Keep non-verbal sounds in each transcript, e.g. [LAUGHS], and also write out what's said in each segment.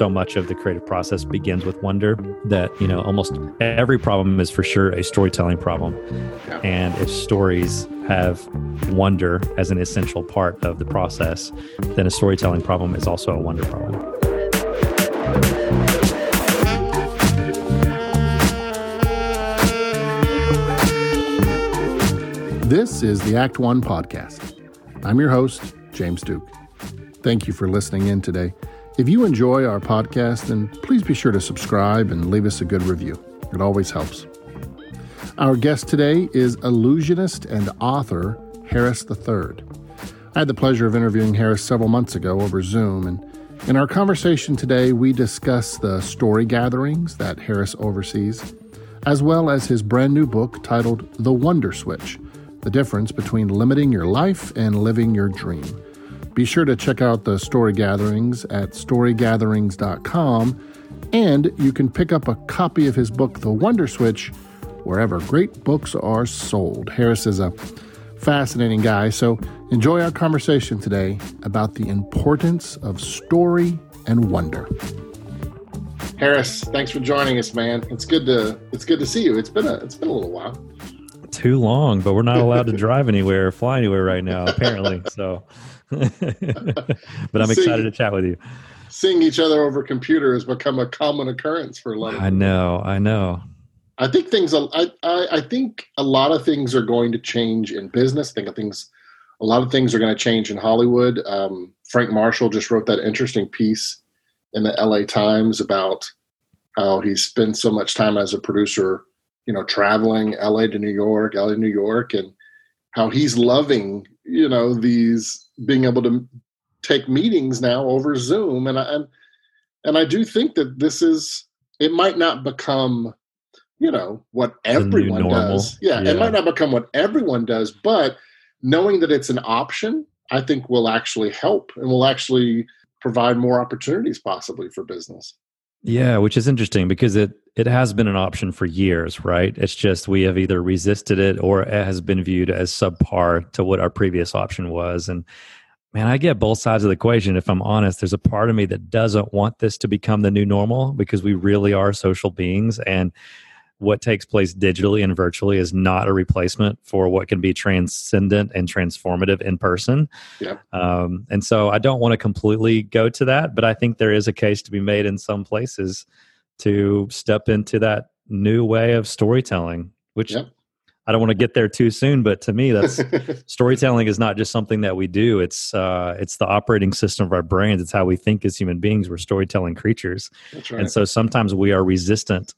so much of the creative process begins with wonder that you know almost every problem is for sure a storytelling problem. And if stories have wonder as an essential part of the process then a storytelling problem is also a wonder problem. This is the act one podcast. I'm your host james duke. Thank you for listening in today if you enjoy our podcast, then please be sure to subscribe and leave us a good review. It always helps. Our guest today is illusionist and author Harris III. I had the pleasure of interviewing Harris several months ago over Zoom, and in our conversation today, we discuss the story gatherings that Harris oversees, as well as his brand new book titled The Wonder Switch The Difference Between Limiting Your Life and Living Your Dream. Be sure to check out the story gatherings at storygatherings.com, and you can pick up a copy of his book, The Wonder Switch, wherever great books are sold. Harris is a fascinating guy, so enjoy our conversation today about the importance of story and wonder. Harris, thanks for joining us, man. It's good to it's good to see you. It's been a it's been a little while. Too long, but we're not allowed to drive anywhere or fly anywhere right now, apparently. So [LAUGHS] but I'm excited to chat with you. Seeing each other over computer has become a common occurrence for a lot I know, I know. I think things. I, I I think a lot of things are going to change in business. I think things, a lot of things are going to change in Hollywood. Um, Frank Marshall just wrote that interesting piece in the L.A. Times about how he spent so much time as a producer, you know, traveling L.A. to New York, L.A. to New York, and how he's loving, you know, these being able to take meetings now over Zoom, and I, and and I do think that this is it might not become you know what everyone does. Yeah, yeah, it might not become what everyone does, but knowing that it's an option, I think will actually help and will actually provide more opportunities possibly for business. Yeah, which is interesting because it it has been an option for years, right? It's just we have either resisted it or it has been viewed as subpar to what our previous option was. And man, I get both sides of the equation. If I'm honest, there's a part of me that doesn't want this to become the new normal because we really are social beings and what takes place digitally and virtually is not a replacement for what can be transcendent and transformative in person. Yeah. Um, and so I don't want to completely go to that, but I think there is a case to be made in some places to step into that new way of storytelling, which yep. I don't want to get there too soon, but to me, that's [LAUGHS] storytelling is not just something that we do. It's uh, it's the operating system of our brains. It's how we think as human beings. We're storytelling creatures, right. and so sometimes we are resistant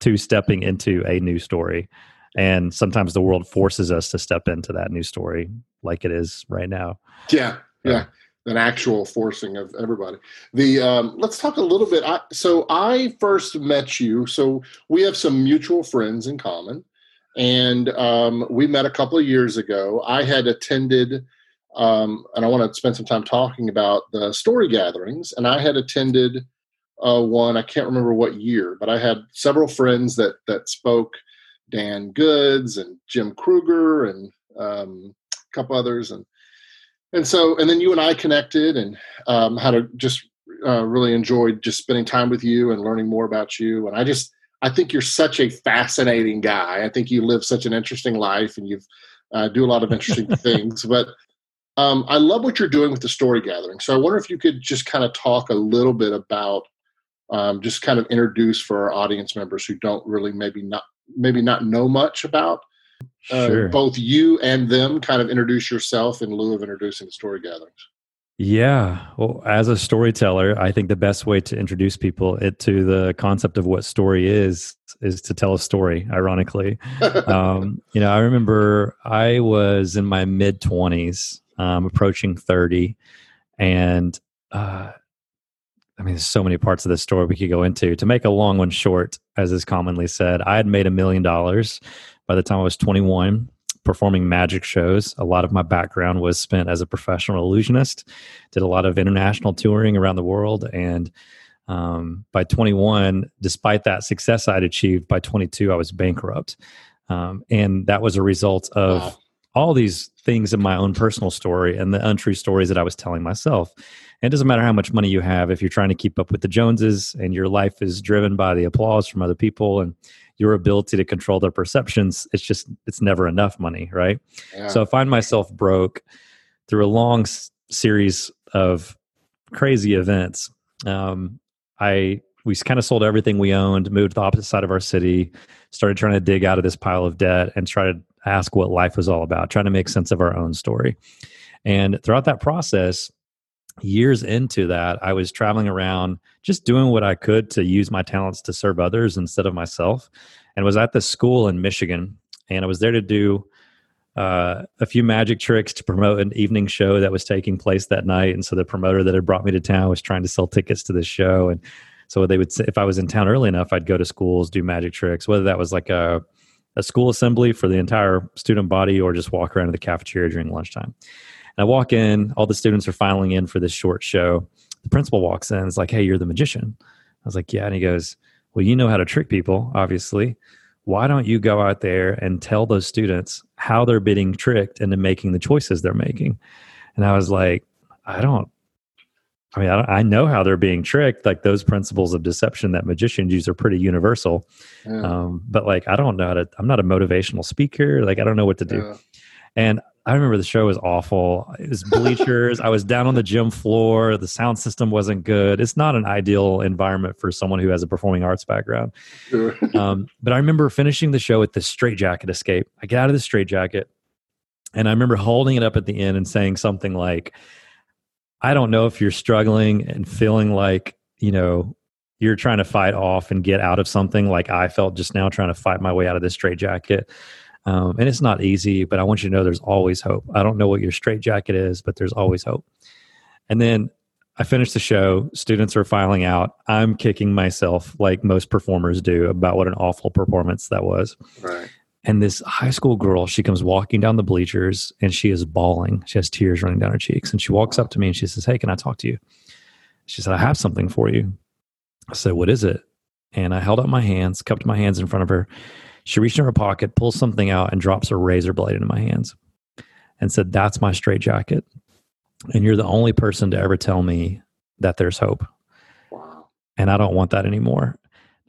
to stepping into a new story, and sometimes the world forces us to step into that new story, like it is right now. Yeah, yeah an actual forcing of everybody. The um, let's talk a little bit. I, so I first met you. So we have some mutual friends in common, and um, we met a couple of years ago. I had attended, um, and I want to spend some time talking about the story gatherings. And I had attended uh, one. I can't remember what year, but I had several friends that that spoke. Dan Goods and Jim Kruger and um, a couple others, and and so and then you and I connected and um, had a just uh, really enjoyed just spending time with you and learning more about you. And I just I think you're such a fascinating guy. I think you live such an interesting life and you've uh, do a lot of interesting [LAUGHS] things. But um, I love what you're doing with the story gathering. So I wonder if you could just kind of talk a little bit about um, just kind of introduce for our audience members who don't really maybe not maybe not know much about uh, sure. both you and them kind of introduce yourself in lieu of introducing the story gatherings yeah well as a storyteller i think the best way to introduce people it, to the concept of what story is is to tell a story ironically [LAUGHS] um, you know i remember i was in my mid 20s um, approaching 30 and uh, I mean, there's so many parts of this story we could go into. To make a long one short, as is commonly said, I had made a million dollars by the time I was 21 performing magic shows. A lot of my background was spent as a professional illusionist, did a lot of international touring around the world. And um, by 21, despite that success I'd achieved, by 22, I was bankrupt. Um, and that was a result of wow. all these things in my own personal story and the untrue stories that I was telling myself. And it doesn't matter how much money you have if you're trying to keep up with the Joneses and your life is driven by the applause from other people and your ability to control their perceptions, it's just it's never enough money, right? Yeah. So I find myself broke through a long s- series of crazy events. Um, I we kind of sold everything we owned, moved to the opposite side of our city, started trying to dig out of this pile of debt and try to ask what life was all about, trying to make sense of our own story. And throughout that process, years into that, I was traveling around just doing what I could to use my talents to serve others instead of myself. And was at this school in Michigan. And I was there to do uh, a few magic tricks to promote an evening show that was taking place that night. And so the promoter that had brought me to town was trying to sell tickets to this show. And so they would say, if I was in town early enough, I'd go to schools, do magic tricks, whether that was like a, a school assembly for the entire student body or just walk around to the cafeteria during lunchtime. I walk in, all the students are filing in for this short show. The principal walks in, is like, Hey, you're the magician. I was like, Yeah. And he goes, Well, you know how to trick people, obviously. Why don't you go out there and tell those students how they're being tricked into making the choices they're making? And I was like, I don't, I mean, I, I, know how they're being tricked. Like those principles of deception that magicians use are pretty universal. Yeah. Um, but like, I don't know how to, I'm not a motivational speaker. Like, I don't know what to do. Yeah. And I remember the show was awful. It was bleachers. I was down on the gym floor. The sound system wasn't good. It's not an ideal environment for someone who has a performing arts background. Sure. [LAUGHS] um, but I remember finishing the show with this straitjacket escape. I get out of the straitjacket, and I remember holding it up at the end and saying something like, "I don't know if you're struggling and feeling like you know you're trying to fight off and get out of something like I felt just now trying to fight my way out of this straitjacket." Um, and it's not easy, but I want you to know there's always hope. I don't know what your straitjacket is, but there's always hope. And then I finished the show. Students are filing out. I'm kicking myself like most performers do about what an awful performance that was. Right. And this high school girl, she comes walking down the bleachers and she is bawling. She has tears running down her cheeks. And she walks up to me and she says, Hey, can I talk to you? She said, I have something for you. I said, What is it? And I held up my hands, cupped my hands in front of her. She reached in her pocket, pulls something out, and drops a razor blade into my hands and said, That's my straitjacket. And you're the only person to ever tell me that there's hope. Wow. And I don't want that anymore.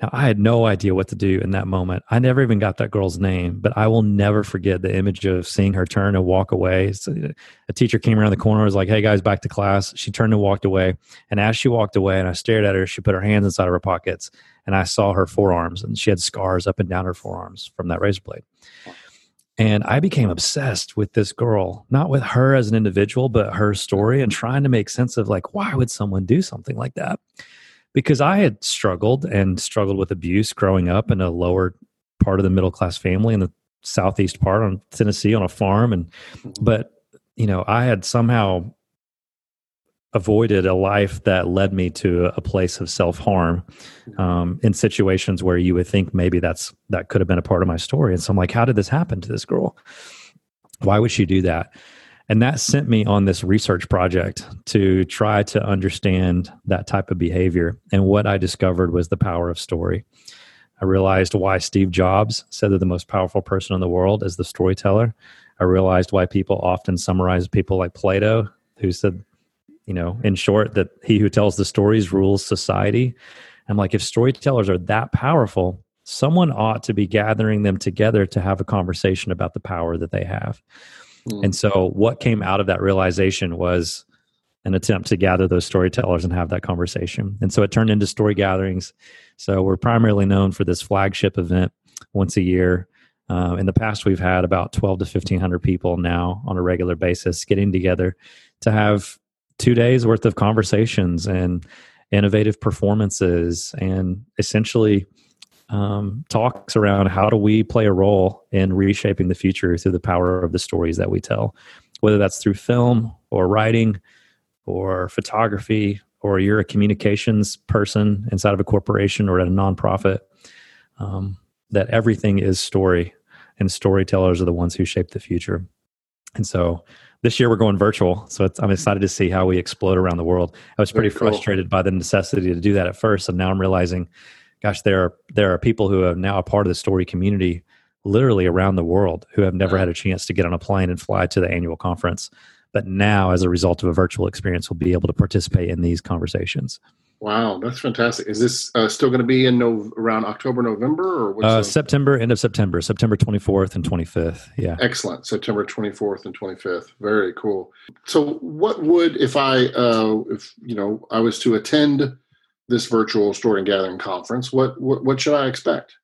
Now, I had no idea what to do in that moment. I never even got that girl's name, but I will never forget the image of seeing her turn and walk away. So uh, a teacher came around the corner, was like, Hey guys, back to class. She turned and walked away. And as she walked away and I stared at her, she put her hands inside of her pockets and I saw her forearms and she had scars up and down her forearms from that razor blade. And I became obsessed with this girl, not with her as an individual, but her story and trying to make sense of like, why would someone do something like that? Because I had struggled and struggled with abuse growing up in a lower part of the middle class family in the southeast part on Tennessee on a farm and mm-hmm. but you know I had somehow avoided a life that led me to a place of self-harm mm-hmm. um, in situations where you would think maybe that's that could have been a part of my story and so I'm like how did this happen to this girl why would she do that and that sent me on this research project to try to understand that type of behavior. And what I discovered was the power of story. I realized why Steve Jobs said that the most powerful person in the world is the storyteller. I realized why people often summarize people like Plato, who said, you know, in short, that he who tells the stories rules society. I'm like, if storytellers are that powerful, someone ought to be gathering them together to have a conversation about the power that they have. Mm. And so, what came out of that realization was an attempt to gather those storytellers and have that conversation. And so, it turned into story gatherings. So, we're primarily known for this flagship event once a year. Uh, in the past, we've had about 12 to 1500 people now on a regular basis getting together to have two days worth of conversations and innovative performances and essentially um, talks around how do we play a role in reshaping the future through the power of the stories that we tell, whether that's through film or writing or photography, or you're a communications person inside of a corporation or at a nonprofit. Um, that everything is story, and storytellers are the ones who shape the future. And so this year we're going virtual, so I'm excited to see how we explode around the world. I was pretty cool. frustrated by the necessity to do that at first, and now I'm realizing gosh, there are there are people who are now a part of the story community literally around the world who have never had a chance to get on a plane and fly to the annual conference. But now, as a result of a virtual experience, will be able to participate in these conversations. Wow, that's fantastic. Is this uh, still going to be in no, around October, November, or uh, September, end of September, September 24th and 25th. Yeah. Excellent. September 24th and 25th. Very cool. So, what would if I, uh, if you know, I was to attend this virtual story and gathering conference? What what, what should I expect?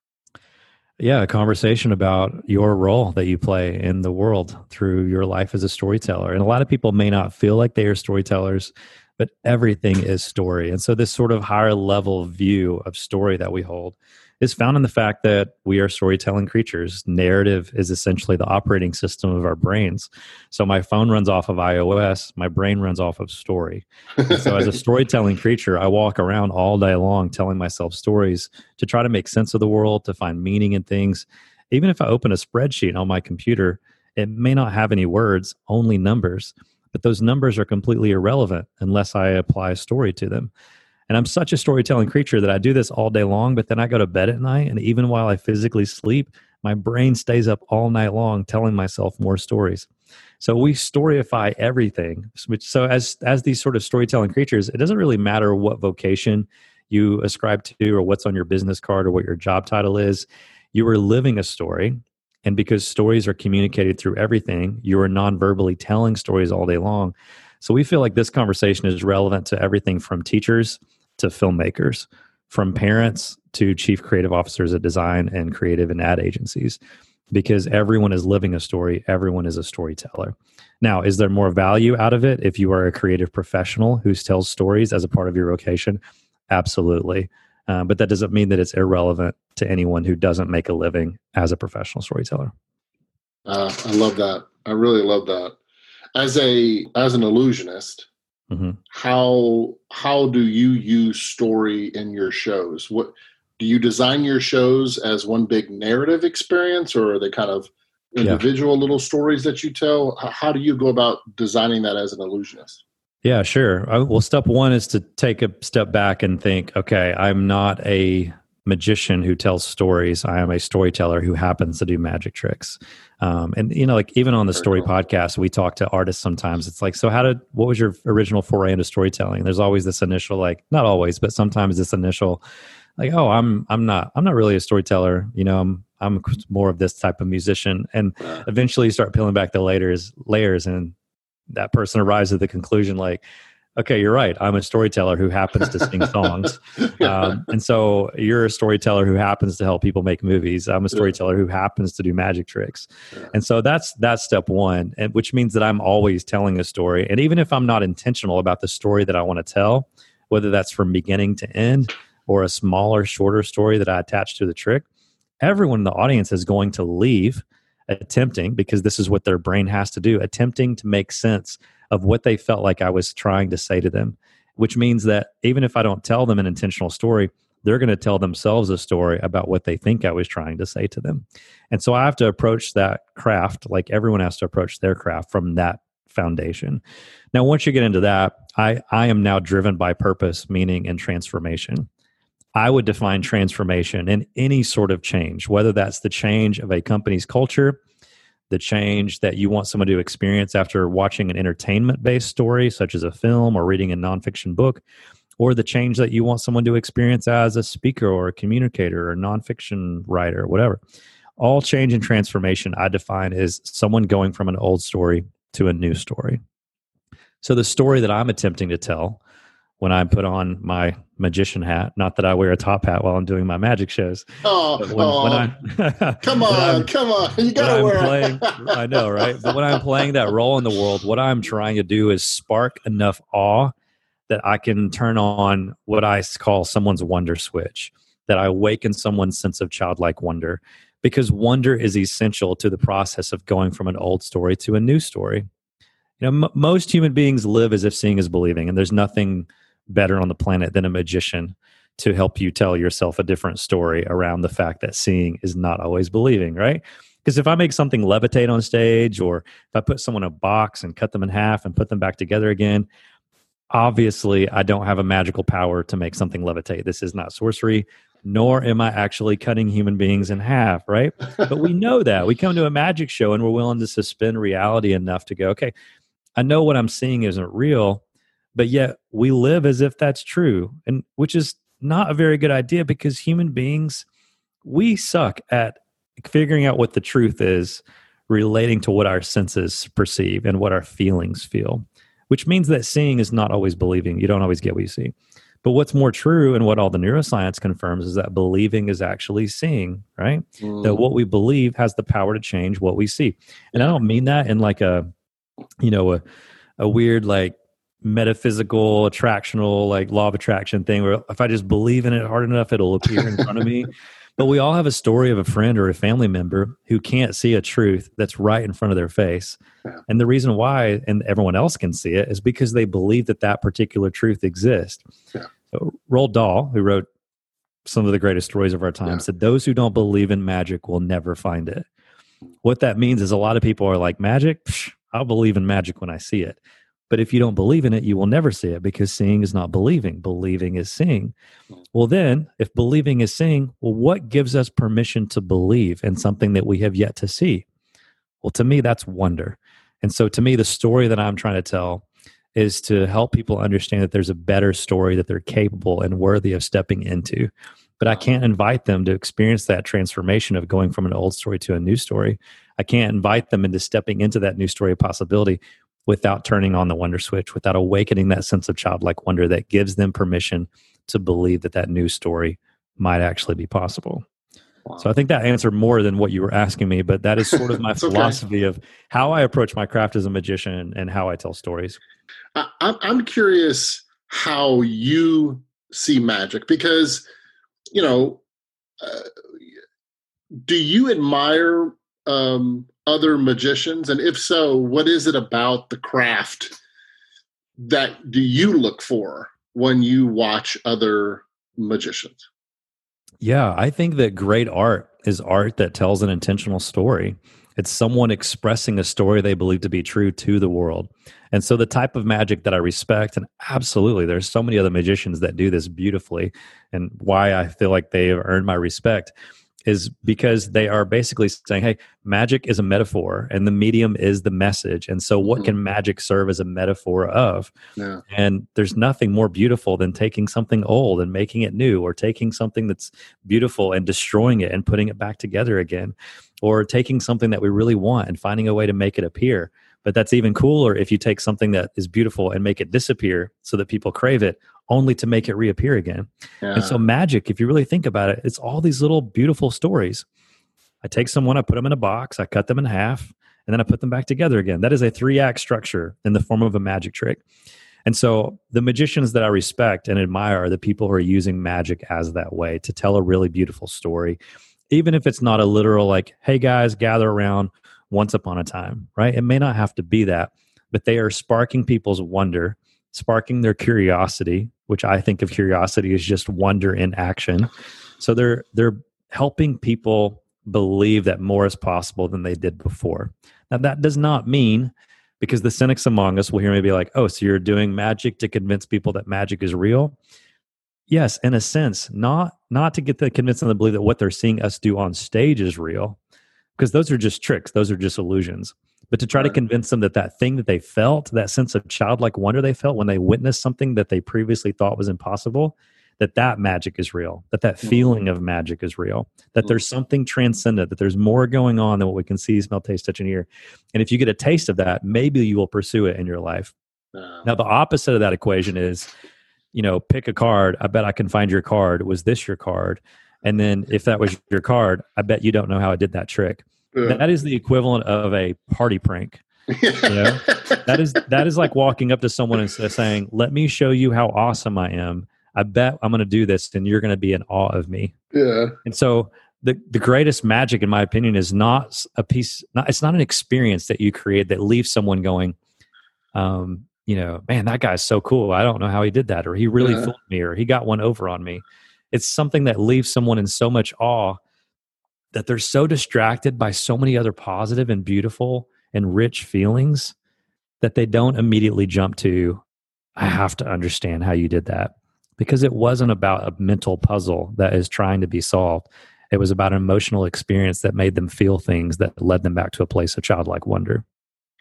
Yeah, a conversation about your role that you play in the world through your life as a storyteller. And a lot of people may not feel like they are storytellers but everything is story. And so, this sort of higher level view of story that we hold is found in the fact that we are storytelling creatures. Narrative is essentially the operating system of our brains. So, my phone runs off of iOS, my brain runs off of story. And so, as a [LAUGHS] storytelling creature, I walk around all day long telling myself stories to try to make sense of the world, to find meaning in things. Even if I open a spreadsheet on my computer, it may not have any words, only numbers but those numbers are completely irrelevant unless I apply a story to them. And I'm such a storytelling creature that I do this all day long, but then I go to bed at night. And even while I physically sleep, my brain stays up all night long telling myself more stories. So we storyify everything. Which, so as as these sort of storytelling creatures, it doesn't really matter what vocation you ascribe to or what's on your business card or what your job title is. You are living a story and because stories are communicated through everything, you are non verbally telling stories all day long. So we feel like this conversation is relevant to everything from teachers to filmmakers, from parents to chief creative officers at design and creative and ad agencies, because everyone is living a story, everyone is a storyteller. Now, is there more value out of it if you are a creative professional who tells stories as a part of your vocation? Absolutely. Uh, but that doesn't mean that it's irrelevant to anyone who doesn't make a living as a professional storyteller. Uh, I love that. I really love that. As a as an illusionist, mm-hmm. how how do you use story in your shows? What do you design your shows as one big narrative experience, or are they kind of individual yeah. little stories that you tell? How do you go about designing that as an illusionist? Yeah, sure. Uh, well, step one is to take a step back and think, okay, I'm not a magician who tells stories. I am a storyteller who happens to do magic tricks. Um, and you know, like even on the story podcast, we talk to artists sometimes. It's like, so how did what was your original foray into storytelling? There's always this initial, like, not always, but sometimes this initial, like, oh, I'm I'm not I'm not really a storyteller. You know, I'm I'm more of this type of musician. And eventually, you start peeling back the layers layers and that person arrives at the conclusion like okay you're right. I'm a storyteller who happens to sing songs. [LAUGHS] Um, and so you're a storyteller who happens to help people make movies. I'm a storyteller who happens to do magic tricks. And so that's that's step one and which means that i'm always telling a story. And even if i'm not intentional about the story that i want to tell whether that's from beginning to end or a smaller shorter story that i attach to the trick everyone in the audience is going to leave attempting because this is what their brain has to do attempting to make sense of what they felt like I was trying to say to them which means that even if I don't tell them an intentional story they're going to tell themselves a story about what they think I was trying to say to them. And so I have to approach that craft like everyone has to approach their craft from that foundation. Now once you get into that I I am now driven by purpose meaning and transformation. I would define transformation in any sort of change, whether that's the change of a company's culture, the change that you want someone to experience after watching an entertainment based story, such as a film or reading a nonfiction book, or the change that you want someone to experience as a speaker or a communicator or a nonfiction writer, whatever. All change and transformation I define as someone going from an old story to a new story. So the story that I'm attempting to tell when I put on my magician hat. Not that I wear a top hat while I'm doing my magic shows. Oh, when, oh when I, oh. [LAUGHS] come on, come on! You gotta wear. Playing, I know, right? But when I'm playing that role in the world, what I'm trying to do is spark enough awe that I can turn on what I call someone's wonder switch. That I awaken someone's sense of childlike wonder, because wonder is essential to the process of going from an old story to a new story. You know, m- most human beings live as if seeing is believing, and there's nothing better on the planet than a magician to help you tell yourself a different story around the fact that seeing is not always believing, right? Because if I make something levitate on stage or if I put someone in a box and cut them in half and put them back together again, obviously I don't have a magical power to make something levitate. This is not sorcery. nor am I actually cutting human beings in half, right? but we know that. We come to a magic show and we're willing to suspend reality enough to go, okay, I know what I'm seeing isn't real, but yet we live as if that's true. And which is not a very good idea because human beings, we suck at figuring out what the truth is relating to what our senses perceive and what our feelings feel, which means that seeing is not always believing. You don't always get what you see. But what's more true and what all the neuroscience confirms is that believing is actually seeing, right? Mm. That what we believe has the power to change what we see. And I don't mean that in like a, you know, a, a weird like metaphysical attractional like law of attraction thing where if I just believe in it hard enough, it'll appear in front of me. [LAUGHS] But we all have a story of a friend or a family member who can't see a truth that's right in front of their face. Yeah. And the reason why, and everyone else can see it, is because they believe that that particular truth exists. Yeah. So Roald Dahl, who wrote some of the greatest stories of our time, yeah. said, Those who don't believe in magic will never find it. What that means is a lot of people are like, Magic? Psh, I'll believe in magic when I see it. But if you don't believe in it, you will never see it because seeing is not believing. Believing is seeing. Mm. Well, then, if believing is seeing, well, what gives us permission to believe in something that we have yet to see? Well, to me, that's wonder. And so, to me, the story that I'm trying to tell is to help people understand that there's a better story that they're capable and worthy of stepping into. But I uh-huh. can't invite them to experience that transformation of going from an old story to a new story. I can't invite them into stepping into that new story of possibility without turning on the wonder switch, without awakening that sense of childlike wonder that gives them permission to believe that that new story might actually be possible. Wow. So I think that answered more than what you were asking me, but that is sort of my [LAUGHS] philosophy okay. of how I approach my craft as a magician and how I tell stories. I, I'm curious how you see magic because, you know, uh, do you admire um, other magicians? And if so, what is it about the craft that do you look for when you watch other magicians? Yeah, I think that great art is art that tells an intentional story. It's someone expressing a story they believe to be true to the world. And so the type of magic that I respect, and absolutely, there's so many other magicians that do this beautifully, and why I feel like they have earned my respect is because they are basically saying, hey, magic is a metaphor and the medium is the message. And so, what mm-hmm. can magic serve as a metaphor of? Yeah. And there's nothing more beautiful than taking something old and making it new, or taking something that's beautiful and destroying it and putting it back together again, or taking something that we really want and finding a way to make it appear. But that's even cooler if you take something that is beautiful and make it disappear so that people crave it, only to make it reappear again. Yeah. And so, magic, if you really think about it, it's all these little beautiful stories. I take someone, I put them in a box, I cut them in half, and then I put them back together again. That is a three act structure in the form of a magic trick. And so, the magicians that I respect and admire are the people who are using magic as that way to tell a really beautiful story, even if it's not a literal, like, hey guys, gather around, once upon a time, right? It may not have to be that, but they are sparking people's wonder, sparking their curiosity, which I think of curiosity as just wonder in action. So they're they're helping people believe that more is possible than they did before. Now that does not mean because the cynics among us will hear me be like, "Oh, so you're doing magic to convince people that magic is real?" Yes, in a sense, not not to get the convince them to believe that what they're seeing us do on stage is real, because those are just tricks those are just illusions but to try right. to convince them that that thing that they felt that sense of childlike wonder they felt when they witnessed something that they previously thought was impossible that that magic is real that that mm-hmm. feeling of magic is real that mm-hmm. there's something transcendent that there's more going on than what we can see smell taste touch and hear and if you get a taste of that maybe you will pursue it in your life uh, now the opposite of that equation is you know pick a card i bet i can find your card was this your card and then if that was your card, I bet you don't know how I did that trick. Yeah. That is the equivalent of a party prank. you know? [LAUGHS] that is that is like walking up to someone and saying, "Let me show you how awesome I am." I bet I'm going to do this, and you're going to be in awe of me. Yeah. And so the the greatest magic, in my opinion, is not a piece. Not it's not an experience that you create that leaves someone going, um, you know, man, that guy's so cool. I don't know how he did that, or he really yeah. fooled me, or he got one over on me it's something that leaves someone in so much awe that they're so distracted by so many other positive and beautiful and rich feelings that they don't immediately jump to i have to understand how you did that because it wasn't about a mental puzzle that is trying to be solved. It was about an emotional experience that made them feel things that led them back to a place of childlike wonder.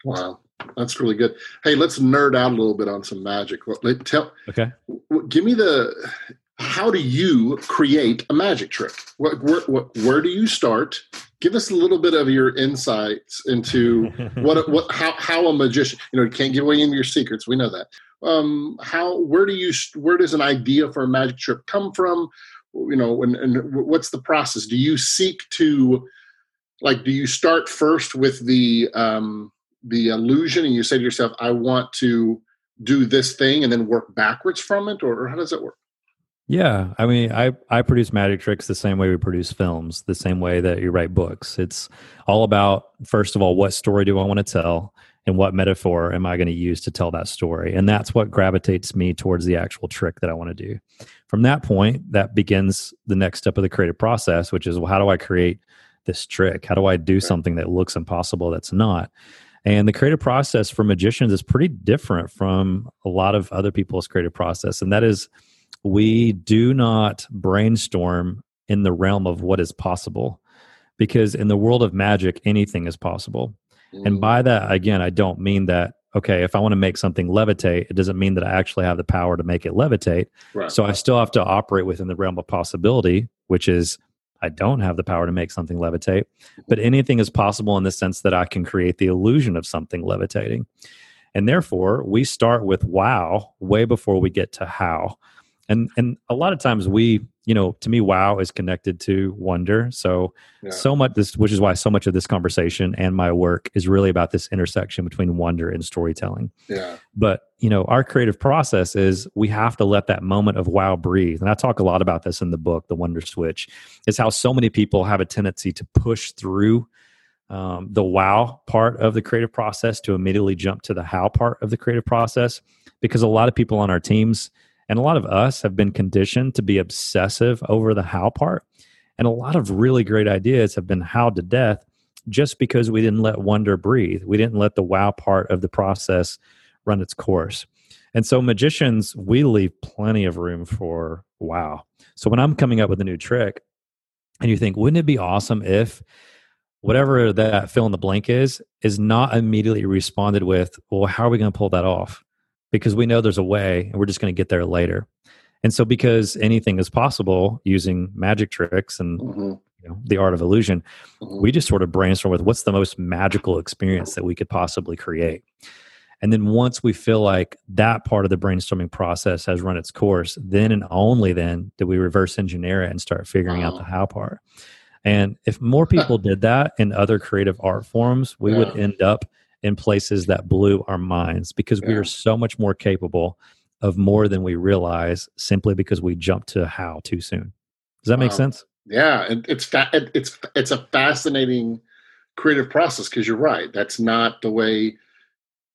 Wow, that's really good. Hey, let's nerd out a little bit on some magic. Tell, okay, give me the how do you create a magic trick? What, where, what, where do you start? Give us a little bit of your insights into [LAUGHS] what, what, how, how a magician. You know, you can't give away any of your secrets. We know that. Um, how, where do you, where does an idea for a magic trick come from? You know, and, and what's the process? Do you seek to, like, do you start first with the um, the illusion, and you say to yourself, "I want to do this thing," and then work backwards from it, or, or how does that work? Yeah, I mean, I I produce magic tricks the same way we produce films, the same way that you write books. It's all about first of all, what story do I want to tell, and what metaphor am I going to use to tell that story, and that's what gravitates me towards the actual trick that I want to do. From that point, that begins the next step of the creative process, which is well, how do I create this trick? How do I do something that looks impossible that's not? And the creative process for magicians is pretty different from a lot of other people's creative process, and that is we do not brainstorm in the realm of what is possible because in the world of magic anything is possible. Mm. and by that again i don't mean that okay if i want to make something levitate it doesn't mean that i actually have the power to make it levitate. Right. so i still have to operate within the realm of possibility which is i don't have the power to make something levitate. But anything is possible in the sense that i can create the illusion of something levitating. And therefore we start with wow way before we get to how and and a lot of times we you know to me wow is connected to wonder. So yeah. so much this which is why so much of this conversation and my work is really about this intersection between wonder and storytelling. Yeah. But you know our creative process is we have to let that moment of wow breathe. And i talk a lot about this in the book the wonder switch is how so many people have a tendency to push through um, the wow part of the creative process to immediately jump to the how part of the creative process because a lot of people on our teams and a lot of us have been conditioned to be obsessive over the how part. And a lot of really great ideas have been how to death just because we didn't let wonder breathe. We didn't let the wow part of the process run its course. And so, magicians, we leave plenty of room for wow. So, when I'm coming up with a new trick, and you think, wouldn't it be awesome if whatever that fill in the blank is, is not immediately responded with, well, how are we going to pull that off? Because we know there's a way and we're just going to get there later. And so, because anything is possible using magic tricks and mm-hmm. you know, the art of illusion, mm-hmm. we just sort of brainstorm with what's the most magical experience that we could possibly create. And then once we feel like that part of the brainstorming process has run its course, then and only then do we reverse engineer it and start figuring out the how part. And if more people [LAUGHS] did that in other creative art forms, we yeah. would end up in places that blew our minds because yeah. we are so much more capable of more than we realize simply because we jumped to how too soon. Does that make sense? Yeah, and it's fa- it's it's a fascinating creative process because you're right. That's not the way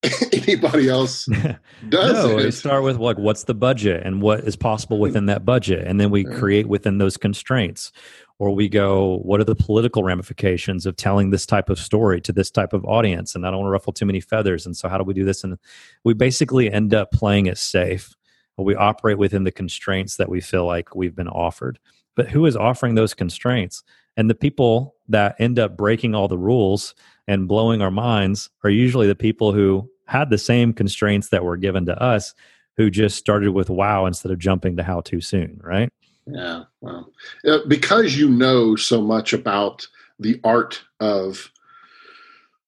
[LAUGHS] anybody else [LAUGHS] does no, it. We start with like what's the budget and what is possible hmm. within that budget, and then we create within those constraints or we go what are the political ramifications of telling this type of story to this type of audience? And i don't want to ruffle too many feathers. And so how do we do this? And we basically end up playing it safe. We operate within the constraints that we feel like we've been offered. But who is offering those constraints? And the people that end up breaking all the rules and blowing our minds are usually the people who had the same constraints that were given to us who just started with wow instead of jumping to how too soon right yeah, well, uh, because you know so much about the art of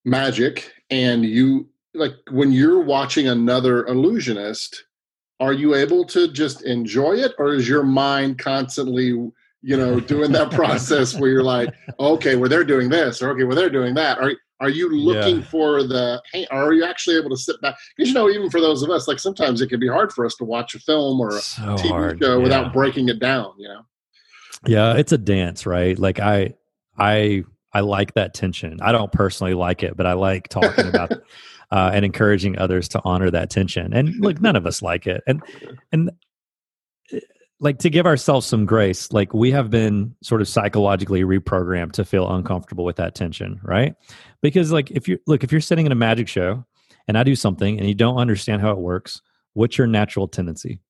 magic, and you like when you're watching another illusionist, are you able to just enjoy it, or is your mind constantly, you know, doing that [LAUGHS] process where you're like, okay, well they're doing this, or okay, well they're doing that? Are are you looking yeah. for the? Hey, are you actually able to sit back? Because you know, even for those of us, like sometimes it can be hard for us to watch a film or a so TV hard. show yeah. without breaking it down. You know. Yeah, it's a dance, right? Like I, I, I like that tension. I don't personally like it, but I like talking about. [LAUGHS] Uh, and encouraging others to honor that tension. And look, none of us like it. And [LAUGHS] and like to give ourselves some grace like we have been sort of psychologically reprogrammed to feel uncomfortable with that tension right because like if you look if you're sitting in a magic show and i do something and you don't understand how it works what's your natural tendency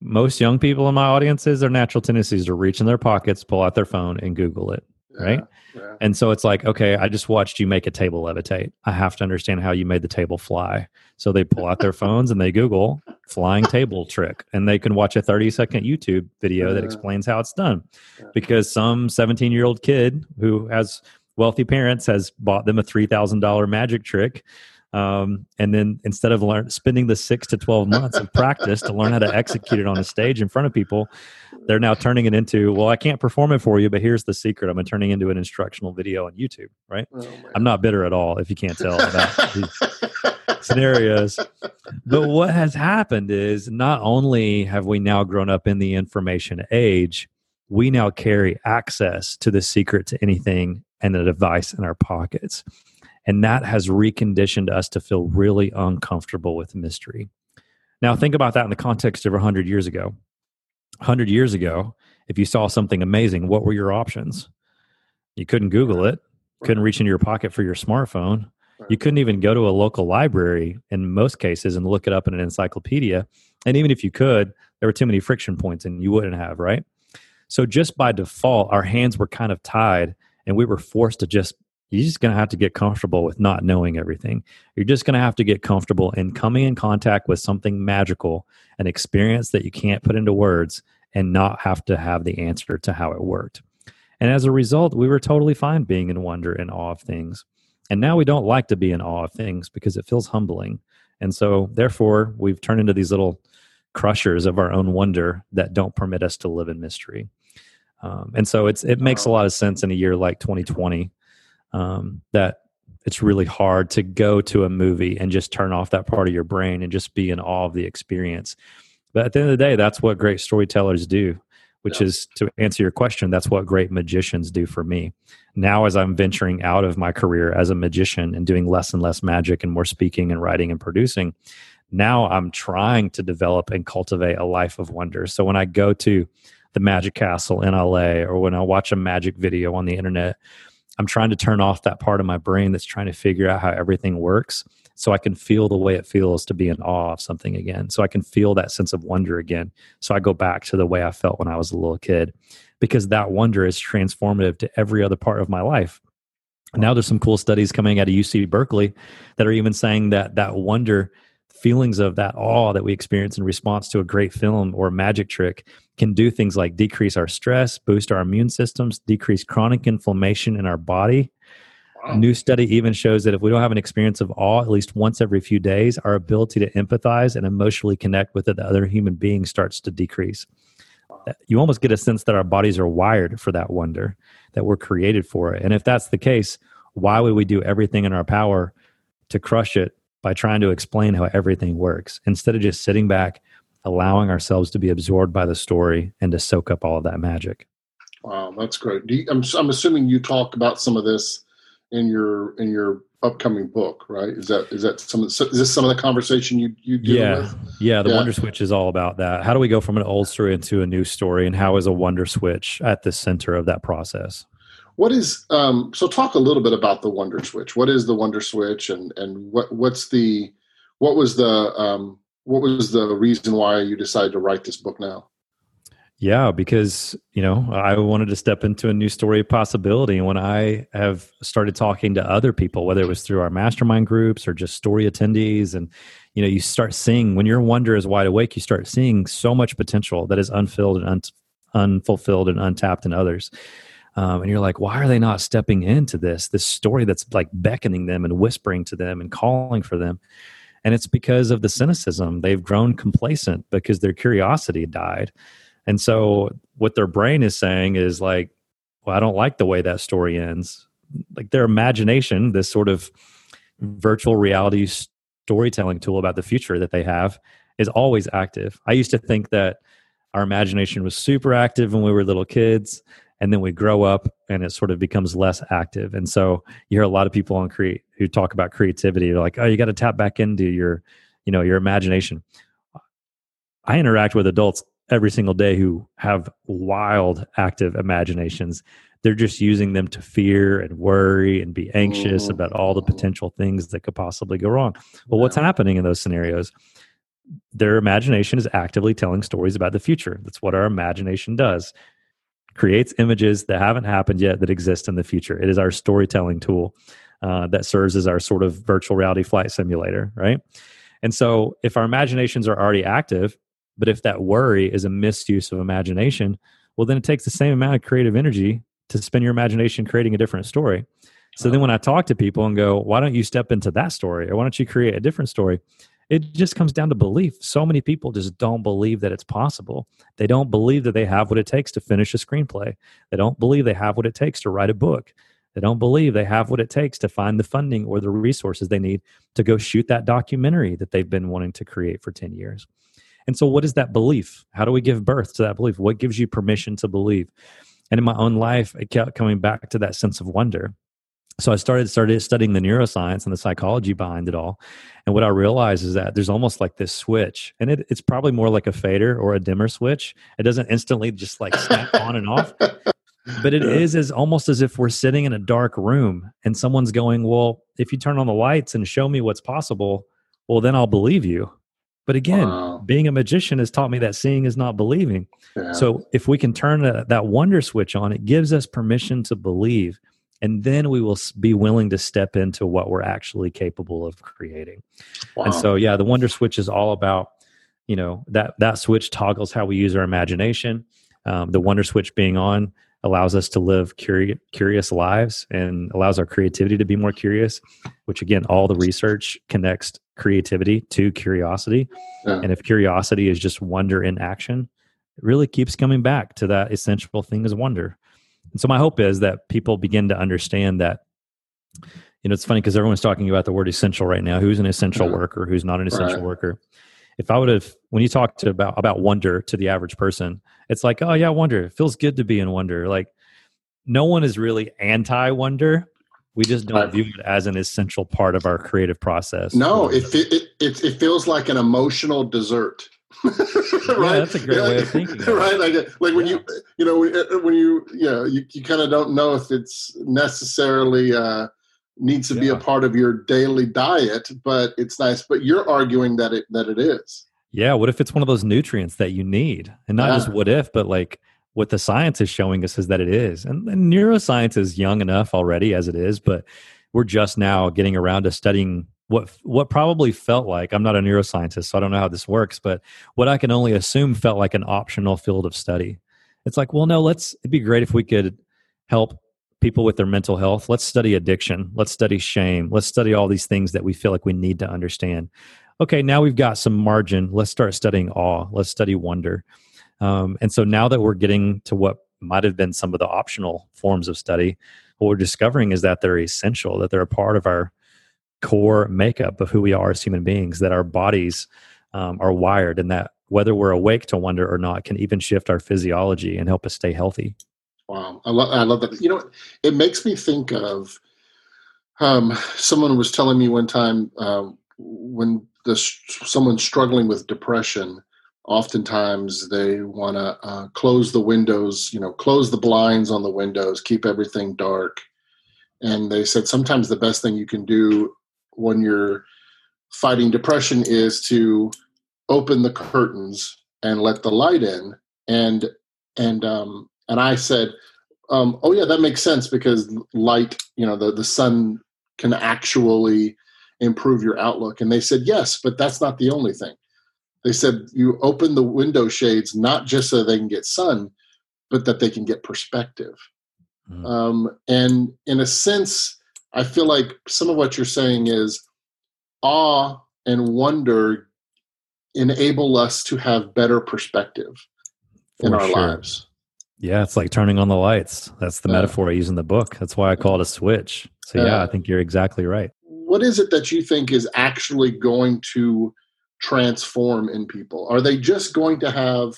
most young people in my audiences, their natural tendencies to reach in their pockets, pull out their phone, and Google it. Right. Yeah. And so it's like, okay, I just watched you make a table levitate. I have to understand how you made the table fly. So they pull out their phones and they Google flying table trick, and they can watch a 30 second YouTube video that uh-huh. explains how it's done. Because some 17 year old kid who has wealthy parents has bought them a $3,000 magic trick um, and then instead of learn, spending the six to 12 months of practice to learn how to execute it on a stage in front of people, they're now turning it into, well, I can't perform it for you, but here's the secret. I'm turning it into an instructional video on YouTube, right? Oh, I'm not bitter at all, if you can't tell about [LAUGHS] these scenarios. But what has happened is not only have we now grown up in the information age, we now carry access to the secret to anything and a device in our pockets. And that has reconditioned us to feel really uncomfortable with mystery. Now, think about that in the context of 100 years ago. 100 years ago, if you saw something amazing, what were your options? You couldn't Google it, couldn't reach into your pocket for your smartphone. You couldn't even go to a local library in most cases and look it up in an encyclopedia. And even if you could, there were too many friction points and you wouldn't have, right? So just by default, our hands were kind of tied and we were forced to just you're just going to have to get comfortable with not knowing everything. You're just going to have to get comfortable in coming in contact with something magical, an experience that you can't put into words, and not have to have the answer to how it worked. And as a result, we were totally fine being in wonder and awe of things. And now we don't like to be in awe of things because it feels humbling. And so, therefore, we've turned into these little crushers of our own wonder that don't permit us to live in mystery. Um, and so it's it makes a lot of sense in a year like 2020 um, that it's really hard to go to a movie and just turn off that part of your brain and just be in awe of the experience. But at the end of the day, that's what great storytellers do, which yeah. is to answer your question, that's what great magicians do for me. Now, as I'm venturing out of my career as a magician and doing less and less magic and more speaking and writing and producing, now I'm trying to develop and cultivate a life of wonder. So when I go to the Magic Castle in LA or when I watch a magic video on the internet I'm trying to turn off that part of my brain that's trying to figure out how everything works so I can feel the way it feels to be in awe of something again. So I can feel that sense of wonder again. So I go back to the way I felt when I was a little kid because that wonder is transformative to every other part of my life. Now there's some cool studies coming out of UC Berkeley that are even saying that that wonder feelings of that awe that we experience in response to a great film or a magic trick can do things like decrease our stress, boost our immune systems, decrease chronic inflammation in our body. Wow. A new study even shows that if we don't have an experience of awe at least once every few days, our ability to empathize and emotionally connect with the other human being starts to decrease. You almost get a sense that our bodies are wired for that wonder, that we're created for it. And if that's the case, why would we do everything in our power to crush it by trying to explain how everything works instead of just sitting back, allowing ourselves to be absorbed by the story and to soak up all of that magic. Wow, that's great. You, I'm, I'm assuming you talk about some of this in your in your upcoming book, right? Is that is that some is this some of the conversation you you yeah with? yeah the yeah. Wonder Switch is all about that. How do we go from an old story into a new story, and how is a Wonder Switch at the center of that process? What is um, so? Talk a little bit about the Wonder Switch. What is the Wonder Switch, and and what what's the what was the um, what was the reason why you decided to write this book now? Yeah, because you know I wanted to step into a new story of possibility, and when I have started talking to other people, whether it was through our mastermind groups or just story attendees, and you know, you start seeing when your wonder is wide awake, you start seeing so much potential that is unfilled and un- unfulfilled and untapped in others. Um, and you're like, why are they not stepping into this this story that's like beckoning them and whispering to them and calling for them? And it's because of the cynicism. They've grown complacent because their curiosity died. And so what their brain is saying is like, well, I don't like the way that story ends. Like their imagination, this sort of virtual reality storytelling tool about the future that they have, is always active. I used to think that our imagination was super active when we were little kids and then we grow up and it sort of becomes less active and so you hear a lot of people on create who talk about creativity they're like oh you got to tap back into your you know your imagination i interact with adults every single day who have wild active imaginations they're just using them to fear and worry and be anxious mm-hmm. about all the potential things that could possibly go wrong well what's happening in those scenarios their imagination is actively telling stories about the future. That's what our imagination does. Creates images that haven't happened yet that exist in the future. It is our storytelling tool uh, that serves as our sort of virtual reality flight simulator, right? And so, if our imaginations are already active, but if that worry is a misuse of imagination, well, then it takes the same amount of creative energy to spend your imagination creating a different story. So then when I talk to people and go, why don't you step into that story or why don't you create a different story? It just comes down to belief. So many people just don't believe that it's possible. They don't believe that they have what it takes to finish a screenplay. They don't believe they have what it takes to write a book. They don't believe they have what it takes to find the funding or the resources they need to go shoot that documentary that they've been wanting to create for 10 years. And so, what is that belief? How do we give birth to that belief? What gives you permission to believe? And in my own life, it kept coming back to that sense of wonder. So I started started studying the neuroscience and the psychology behind it all. And what I realized is that there's almost like this switch, and it, it's probably more like a fader or a dimmer switch. It doesn't instantly just like snap on and off, but it [LAUGHS] is as almost as if we're sitting in a dark room and someone's going, "Well, if you turn on the lights and show me what's possible, well, then I'll believe you." But again, wow. being a magician has taught me that seeing is not believing. Yeah. So if we can turn that, that wonder switch on, it gives us permission to believe. And then we will be willing to step into what we're actually capable of creating. Wow. And so, yeah, the wonder switch is all about, you know, that that switch toggles how we use our imagination. Um, the wonder switch being on allows us to live curi- curious lives and allows our creativity to be more curious which again all the research connects creativity to curiosity yeah. and if curiosity is just wonder in action it really keeps coming back to that essential thing is wonder and so my hope is that people begin to understand that you know it's funny because everyone's talking about the word essential right now who's an essential yeah. worker who's not an essential right. worker if I would have when you talk to about about wonder to the average person, it's like, oh yeah, wonder. It feels good to be in wonder. Like no one is really anti wonder. We just don't view it as an essential part of our creative process. No, it it it, it feels like an emotional dessert. [LAUGHS] right? Yeah, that's a great yeah, way of [LAUGHS] thinking. right, like like when yeah. you you know when you you know you, you kind of don't know if it's necessarily uh, needs to be a part of your daily diet, but it's nice. But you're arguing that it that it is. Yeah. What if it's one of those nutrients that you need, and not just what if, but like what the science is showing us is that it is. And, and neuroscience is young enough already as it is, but we're just now getting around to studying what what probably felt like I'm not a neuroscientist, so I don't know how this works, but what I can only assume felt like an optional field of study. It's like, well, no, let's it'd be great if we could help people with their mental health. Let's study addiction. Let's study shame. Let's study all these things that we feel like we need to understand. Okay, now we've got some margin. Let's start studying awe. Let's study wonder. Um, and so now that we're getting to what might have been some of the optional forms of study, what we're discovering is that they're essential, that they're a part of our core makeup of who we are as human beings, that our bodies um, are wired, and that whether we're awake to wonder or not can even shift our physiology and help us stay healthy. Wow, I love I love that. You know, it makes me think of um, someone was telling me one time um, when the someone's struggling with depression. Oftentimes, they want to uh, close the windows, you know, close the blinds on the windows, keep everything dark. And they said sometimes the best thing you can do when you're fighting depression is to open the curtains and let the light in and and um, and I said, um, "Oh yeah, that makes sense because light, you know, the the sun can actually improve your outlook." And they said, "Yes, but that's not the only thing." They said you open the window shades not just so they can get sun, but that they can get perspective. Mm. Um, and in a sense, I feel like some of what you're saying is awe and wonder enable us to have better perspective For in our sure. lives. Yeah, it's like turning on the lights. That's the metaphor I use in the book. That's why I call it a switch. So, yeah, I think you're exactly right. What is it that you think is actually going to transform in people? Are they just going to have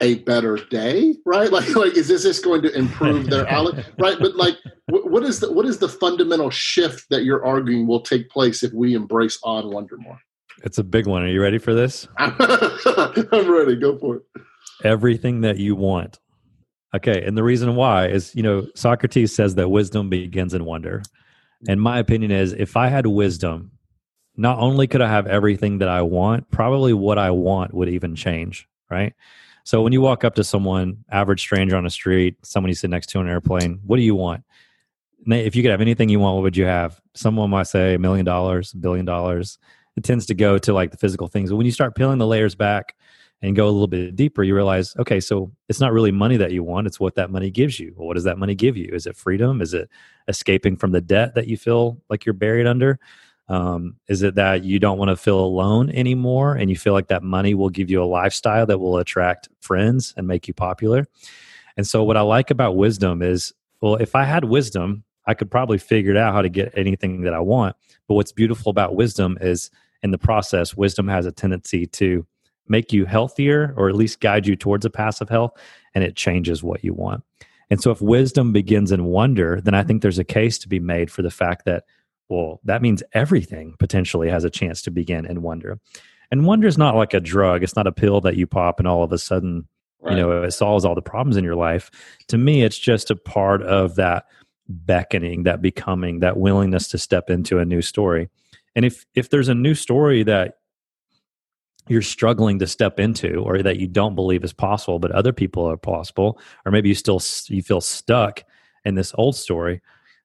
a better day, right? [LAUGHS] Like, like is this just going to improve their [LAUGHS] outlook, right? But like, what is the what is the fundamental shift that you're arguing will take place if we embrace on wonder more? It's a big one. Are you ready for this? [LAUGHS] I'm ready. Go for it everything that you want. Okay, and the reason why is, you know, Socrates says that wisdom begins in wonder. And my opinion is if I had wisdom not only could I have everything that I want, probably what I want would even change, right? So when you walk up to someone, average stranger on the street, someone you sit next to on an airplane, what do you want? If you could have anything you want, what would you have? Someone might say a million dollars, a billion dollars. It tends to go to like the physical things. But when you start peeling the layers back and go a little bit deeper, you realize, okay, so it's not really money that you want, it's what that money gives you. Well, what does that money give you? Is it freedom? Is it escaping from the debt that you feel like you're buried under? Um, is it that you don't want to feel alone anymore and you feel like that money will give you a lifestyle that will attract friends and make you popular? And so, what I like about wisdom is well, if I had wisdom, I could probably figure out how to get anything that I want. But what's beautiful about wisdom is in the process, wisdom has a tendency to make you healthier or at least guide you towards a path of health and it changes what you want. And so if wisdom begins in wonder, then I think there's a case to be made for the fact that well, that means everything potentially has a chance to begin in wonder. And wonder is not like a drug. It's not a pill that you pop and all of a sudden, right. you know, it solves all the problems in your life. To me, it's just a part of that beckoning, that becoming, that willingness to step into a new story. And if if there's a new story that you're struggling to step into or that you don't believe is possible but other people are possible or maybe you still you feel stuck in this old story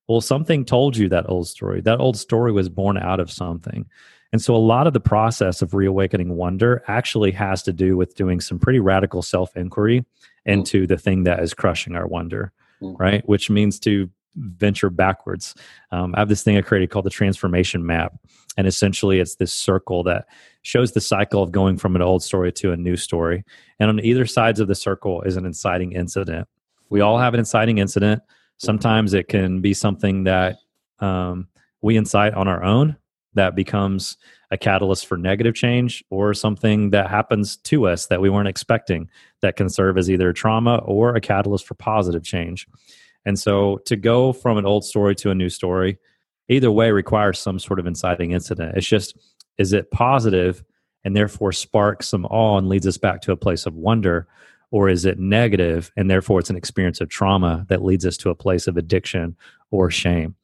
well something told you that old story that old story was born out of something and so a lot of the process of reawakening wonder actually has to do with doing some pretty radical self inquiry into the thing that is crushing our wonder mm-hmm. right which means to venture backwards um, i have this thing i created called the transformation map and essentially it's this circle that shows the cycle of going from an old story to a new story. And on either sides of the circle is an inciting incident. We all have an inciting incident. Sometimes it can be something that um, we incite on our own that becomes a catalyst for negative change or something that happens to us that we weren't expecting that can serve as either trauma or a catalyst for positive change. And so to go from an old story to a new story, either way requires some sort of inciting incident. It's just is it positive and therefore sparks some awe and leads us back to a place of wonder? Or is it negative and therefore it's an experience of trauma that leads us to a place of addiction or shame?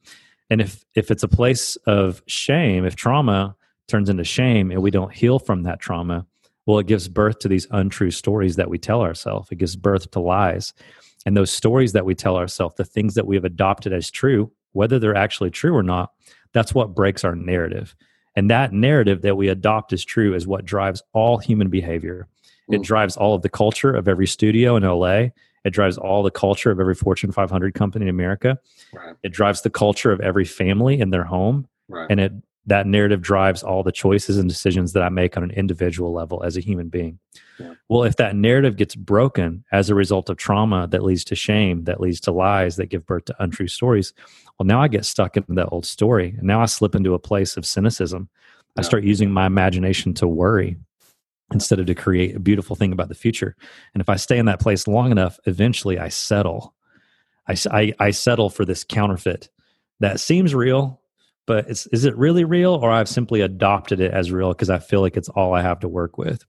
And if, if it's a place of shame, if trauma turns into shame and we don't heal from that trauma, well, it gives birth to these untrue stories that we tell ourselves. It gives birth to lies. And those stories that we tell ourselves, the things that we have adopted as true, whether they're actually true or not, that's what breaks our narrative. And that narrative that we adopt as true is what drives all human behavior. It mm. drives all of the culture of every studio in LA. It drives all the culture of every Fortune 500 company in America. Right. It drives the culture of every family in their home. Right. And it that narrative drives all the choices and decisions that I make on an individual level as a human being. Yeah. Well, if that narrative gets broken as a result of trauma that leads to shame, that leads to lies that give birth to untrue stories, well, now I get stuck in that old story. And now I slip into a place of cynicism. Yeah. I start using my imagination to worry instead of to create a beautiful thing about the future. And if I stay in that place long enough, eventually I settle. I, I, I settle for this counterfeit that seems real, but is it really real or I've simply adopted it as real because I feel like it's all I have to work with.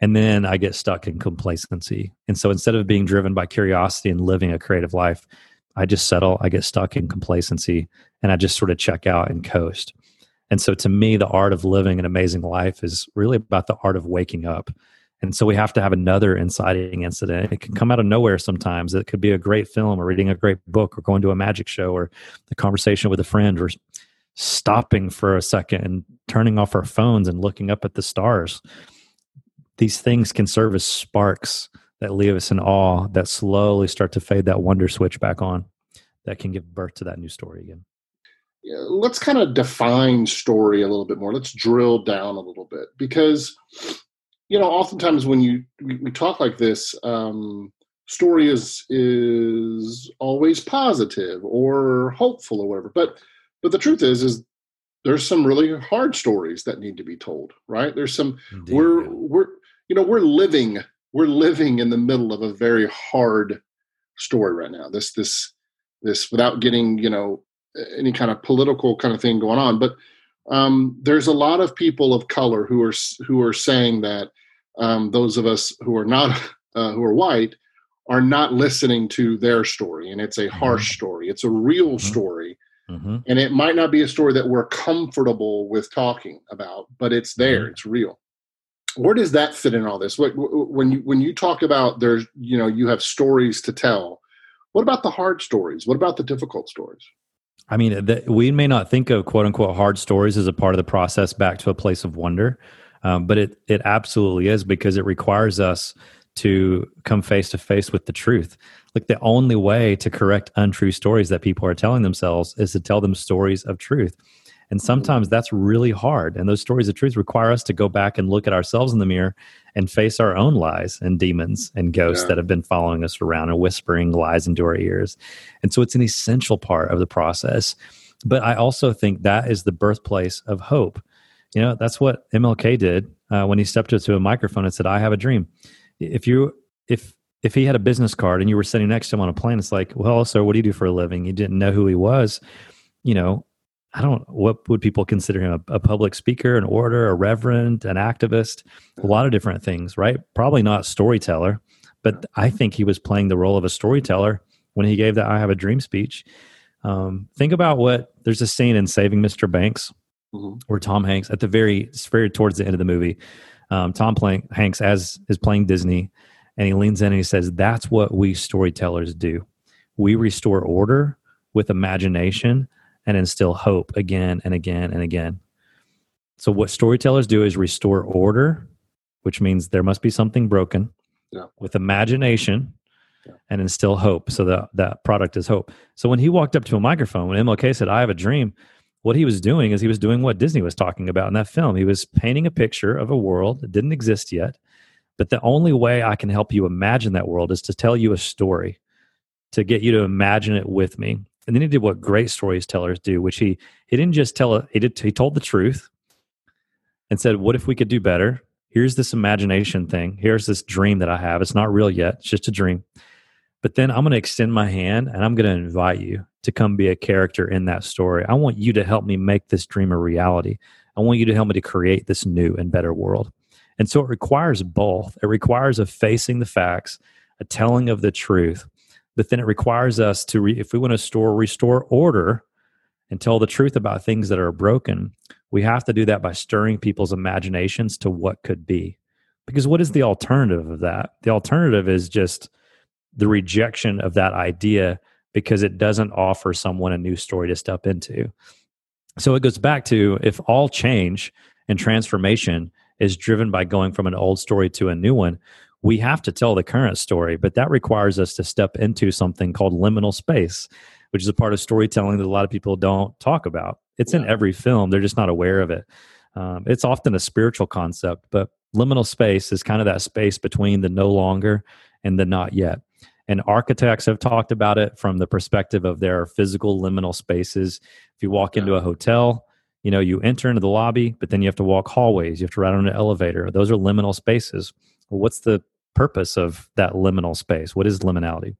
And then I get stuck in complacency. And so instead of being driven by curiosity and living a creative life, I just settle, I get stuck in complacency, and I just sort of check out and coast. And so to me, the art of living an amazing life is really about the art of waking up. And so we have to have another inciting incident. It can come out of nowhere sometimes. It could be a great film or reading a great book or going to a magic show or a conversation with a friend or stopping for a second and turning off our phones and looking up at the stars. These things can serve as sparks that leave us in awe that slowly start to fade that wonder switch back on that can give birth to that new story again let's kind of define story a little bit more let's drill down a little bit because you know oftentimes when you we, talk like this um, story is is always positive or hopeful or whatever but but the truth is is there's some really hard stories that need to be told right there's some Indeed, we're yeah. we're you know we're living we're living in the middle of a very hard story right now. This this this without getting you know any kind of political kind of thing going on, but um, there's a lot of people of color who are who are saying that um, those of us who are not [LAUGHS] uh, who are white are not listening to their story, and it's a harsh mm-hmm. story. It's a real mm-hmm. story Mm-hmm. And it might not be a story that we're comfortable with talking about, but it's there, mm-hmm. it's real. Where does that fit in all this? What, when you when you talk about there's you know you have stories to tell, what about the hard stories? What about the difficult stories? I mean, the, we may not think of quote unquote hard stories as a part of the process back to a place of wonder, um, but it it absolutely is because it requires us to come face to face with the truth. Like the only way to correct untrue stories that people are telling themselves is to tell them stories of truth. And sometimes that's really hard. And those stories of truth require us to go back and look at ourselves in the mirror and face our own lies and demons and ghosts yeah. that have been following us around and whispering lies into our ears. And so it's an essential part of the process. But I also think that is the birthplace of hope. You know, that's what MLK did uh, when he stepped up to a microphone and said, I have a dream. If you, if, if he had a business card and you were sitting next to him on a plane, it's like, well, sir, what do you do for a living? You didn't know who he was. You know, I don't what would people consider him a, a, public speaker, an orator, a reverend, an activist, a lot of different things, right? Probably not storyteller, but I think he was playing the role of a storyteller when he gave that "I Have a Dream" speech. Um, think about what there's a scene in Saving Mr. Banks mm-hmm. where Tom Hanks at the very very towards the end of the movie, um, Tom playing Hanks as is playing Disney, and he leans in and he says, "That's what we storytellers do. We restore order with imagination." And instill hope again and again and again. So, what storytellers do is restore order, which means there must be something broken, yeah. with imagination yeah. and instill hope. So, that, that product is hope. So, when he walked up to a microphone, when MLK said, I have a dream, what he was doing is he was doing what Disney was talking about in that film. He was painting a picture of a world that didn't exist yet. But the only way I can help you imagine that world is to tell you a story, to get you to imagine it with me. And then he did what great storytellers do, which he he didn't just tell it, he did he told the truth and said, What if we could do better? Here's this imagination thing. Here's this dream that I have. It's not real yet, it's just a dream. But then I'm going to extend my hand and I'm going to invite you to come be a character in that story. I want you to help me make this dream a reality. I want you to help me to create this new and better world. And so it requires both. It requires a facing the facts, a telling of the truth, but then it requires us to re, if we want to store restore order and tell the truth about things that are broken we have to do that by stirring people's imaginations to what could be. Because what is the alternative of that? The alternative is just the rejection of that idea because it doesn't offer someone a new story to step into. So it goes back to if all change and transformation is driven by going from an old story to a new one we have to tell the current story, but that requires us to step into something called liminal space, which is a part of storytelling that a lot of people don't talk about. It's yeah. in every film, they're just not aware of it. Um, it's often a spiritual concept, but liminal space is kind of that space between the no longer and the not yet. And architects have talked about it from the perspective of their physical liminal spaces. If you walk yeah. into a hotel, you know, you enter into the lobby, but then you have to walk hallways, you have to ride on an elevator. Those are liminal spaces. Well, what's the purpose of that liminal space. What is liminality?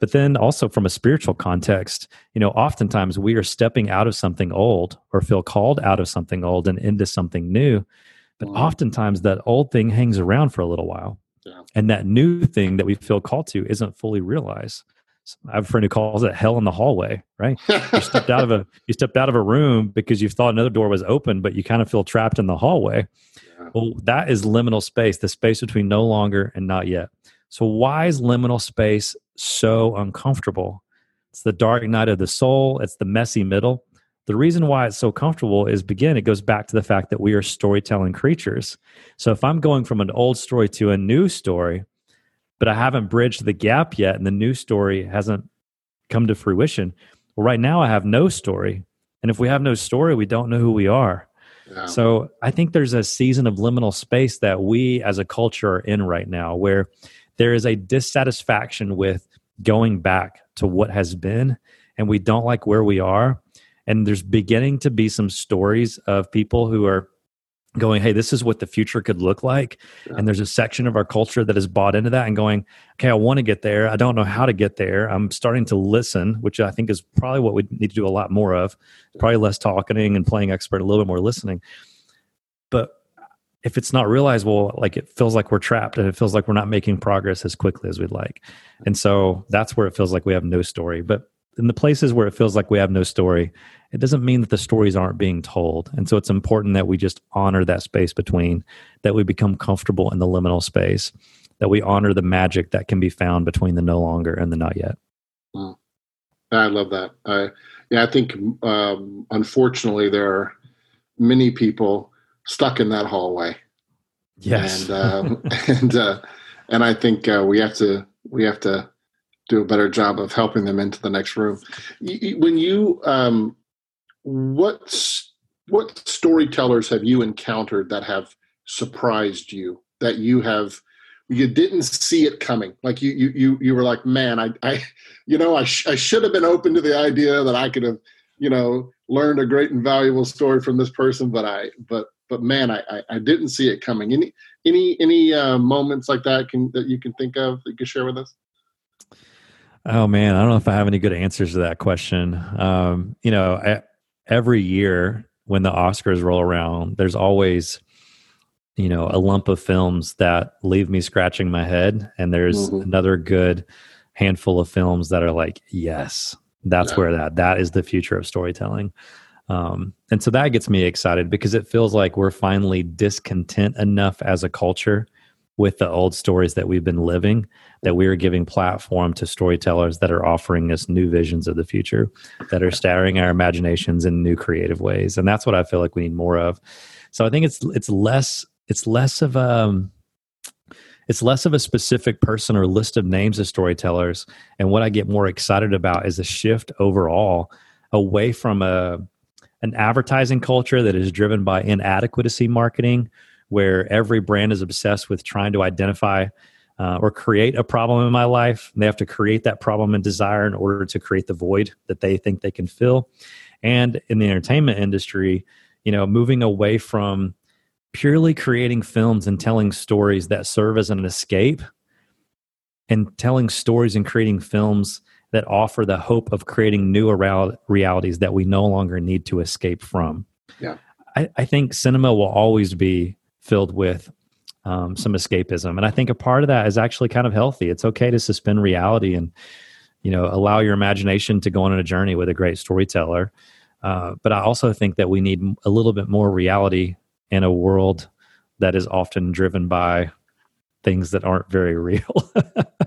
But then also from a spiritual context, you know, oftentimes we are stepping out of something old or feel called out of something old and into something new. But mm-hmm. oftentimes that old thing hangs around for a little while. Yeah. And that new thing that we feel called to isn't fully realized. I have a friend who calls it hell in the hallway, right? you stepped out of a [LAUGHS] you stepped out of a room because you thought another door was open, but you kind of feel trapped in the hallway. Well, that is liminal space, the space between no longer and not yet. So, why is liminal space so uncomfortable? It's the dark night of the soul, it's the messy middle. The reason why it's so comfortable is, begin, it goes back to the fact that we are storytelling creatures. So, if I'm going from an old story to a new story, but I haven't bridged the gap yet, and the new story hasn't come to fruition, well, right now I have no story. And if we have no story, we don't know who we are. So I think there's a season of liminal space that we as a culture are in right now where there is a dissatisfaction with going back to what has been and we don't like where we are. And there's beginning to be some stories of people who are going, hey, this is what the future could look like. Yeah. And there's a section of our culture that is bought into that and going, okay, I want to get there. I don't know how to get there. I'm starting to listen, which I think is probably what we need to do a lot more of. Probably less talking and playing expert, a little bit more listening. But if it's not realized, well, like it feels like we're trapped and it feels like we're not making progress as quickly as we'd like. And so that's where it feels like we have no story. But in the places where it feels like we have no story, it doesn't mean that the stories aren't being told. And so it's important that we just honor that space between, that we become comfortable in the liminal space, that we honor the magic that can be found between the no longer and the not yet. Mm. I love that. I, yeah, I think um, unfortunately there are many people stuck in that hallway. Yes, and um, [LAUGHS] and uh, and I think uh, we have to we have to do a better job of helping them into the next room. When you, um, what what storytellers have you encountered that have surprised you? That you have you didn't see it coming. Like you you you you were like, man, I I you know I sh- I should have been open to the idea that I could have you know learned a great and valuable story from this person, but I but but man, I I, I didn't see it coming. Any any any uh, moments like that can that you can think of that you can share with us? Oh man, I don't know if I have any good answers to that question. Um, you know, I, every year when the Oscars roll around, there's always you know a lump of films that leave me scratching my head, and there's mm-hmm. another good handful of films that are like, yes, that's yeah. where that that is the future of storytelling. Um, and so that gets me excited because it feels like we're finally discontent enough as a culture with the old stories that we've been living that we are giving platform to storytellers that are offering us new visions of the future that are stirring our imaginations in new creative ways. And that's what i feel like we need more of. So i think it's it's less it's less of a um, it's less of a specific person or list of names of storytellers. And what i get more excited about is a shift overall away from a an advertising culture that is driven by inadequacy marketing where every brand is obsessed with trying to identify uh, or create a problem in my life. They have to create that problem and desire in order to create the void that they think they can fill. And in the entertainment industry, you know, moving away from purely creating films and telling stories that serve as an escape and telling stories and creating films that offer the hope of creating new realities that we no longer need to escape from. Yeah. I, I think cinema will always be filled with um, some escapism. And I think a part of that is actually kind of healthy. It's okay to suspend reality and, you know, allow your imagination to go on a journey with a great storyteller. Uh, but I also think that we need a little bit more reality in a world that is often driven by things that aren't very [LAUGHS] real.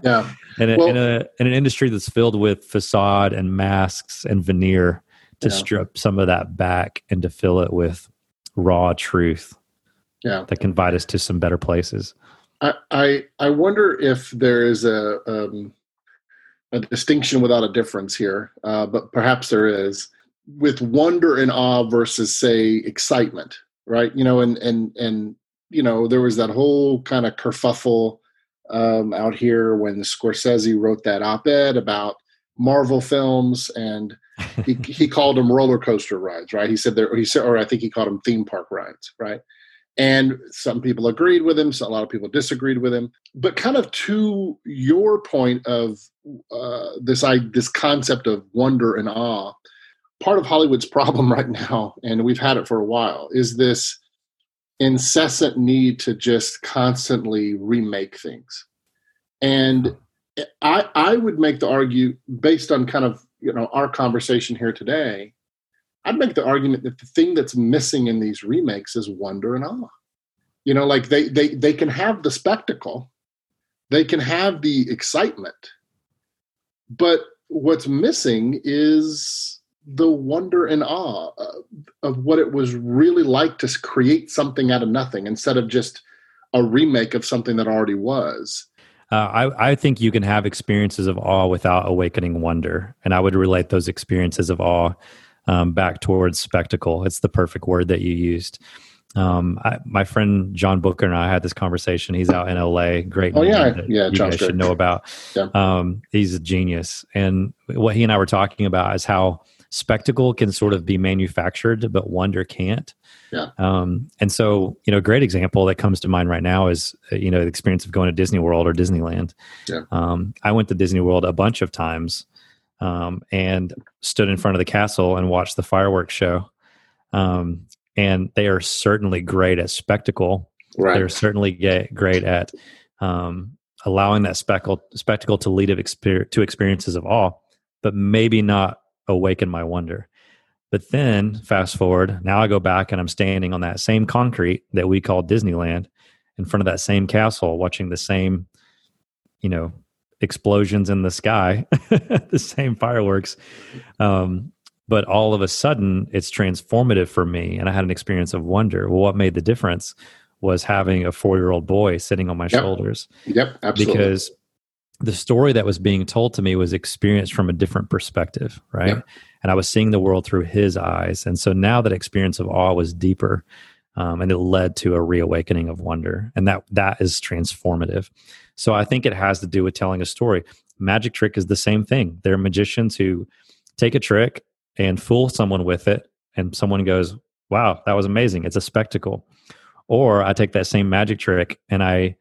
yeah. In, well, in, a, in an industry that's filled with facade and masks and veneer to yeah. strip some of that back and to fill it with raw truth yeah that can guide us to some better places i i, I wonder if there is a um, a distinction without a difference here uh, but perhaps there is with wonder and awe versus say excitement right you know and and and you know there was that whole kind of kerfuffle um, out here when Scorsese wrote that op-ed about Marvel films, and he [LAUGHS] he called them roller coaster rides, right? He said there, he said, or I think he called them theme park rides, right? And some people agreed with him, so a lot of people disagreed with him. But kind of to your point of uh, this, I, this concept of wonder and awe, part of Hollywood's [LAUGHS] problem right now, and we've had it for a while, is this incessant need to just constantly remake things. And I, I would make the argue based on kind of you know our conversation here today I'd make the argument that the thing that's missing in these remakes is wonder and awe. You know, like they they they can have the spectacle, they can have the excitement, but what's missing is the wonder and awe of what it was really like to create something out of nothing instead of just a remake of something that already was. Uh, I, I think you can have experiences of awe without awakening wonder. And I would relate those experiences of awe um, back towards spectacle. It's the perfect word that you used. Um, I, my friend John Booker and I had this conversation. He's out in LA. Great. Oh yeah, yeah. You John's guys should know about. Yeah. Um, he's a genius, and what he and I were talking about is how spectacle can sort of be manufactured, but wonder can't. Yeah. Um, and so, you know, a great example that comes to mind right now is, uh, you know, the experience of going to Disney World or Disneyland. Yeah. Um, I went to Disney World a bunch of times um, and stood in front of the castle and watched the fireworks show. Um, and they are certainly great at spectacle. Right. They're certainly great at um, allowing that spectacle, spectacle to lead exper- to experiences of awe. but maybe not awaken my wonder. But then fast forward, now I go back and I'm standing on that same concrete that we call Disneyland in front of that same castle, watching the same, you know, explosions in the sky, [LAUGHS] the same fireworks. Um, but all of a sudden, it's transformative for me, and I had an experience of wonder. Well, what made the difference was having a four year old boy sitting on my Yep. shoulders Yep, absolutely. because the story that was being told to me was experienced from a different perspective, right? Yep. And I was seeing the world through his eyes. And so now that experience of awe was deeper, um, and it led to a reawakening of wonder, and that that is transformative. So I think it has to do with telling a story. Magic trick is the same thing. There are magicians who take a trick and fool someone with it, and someone goes, "Wow, that was amazing! It's a spectacle." Or I take that same magic trick and I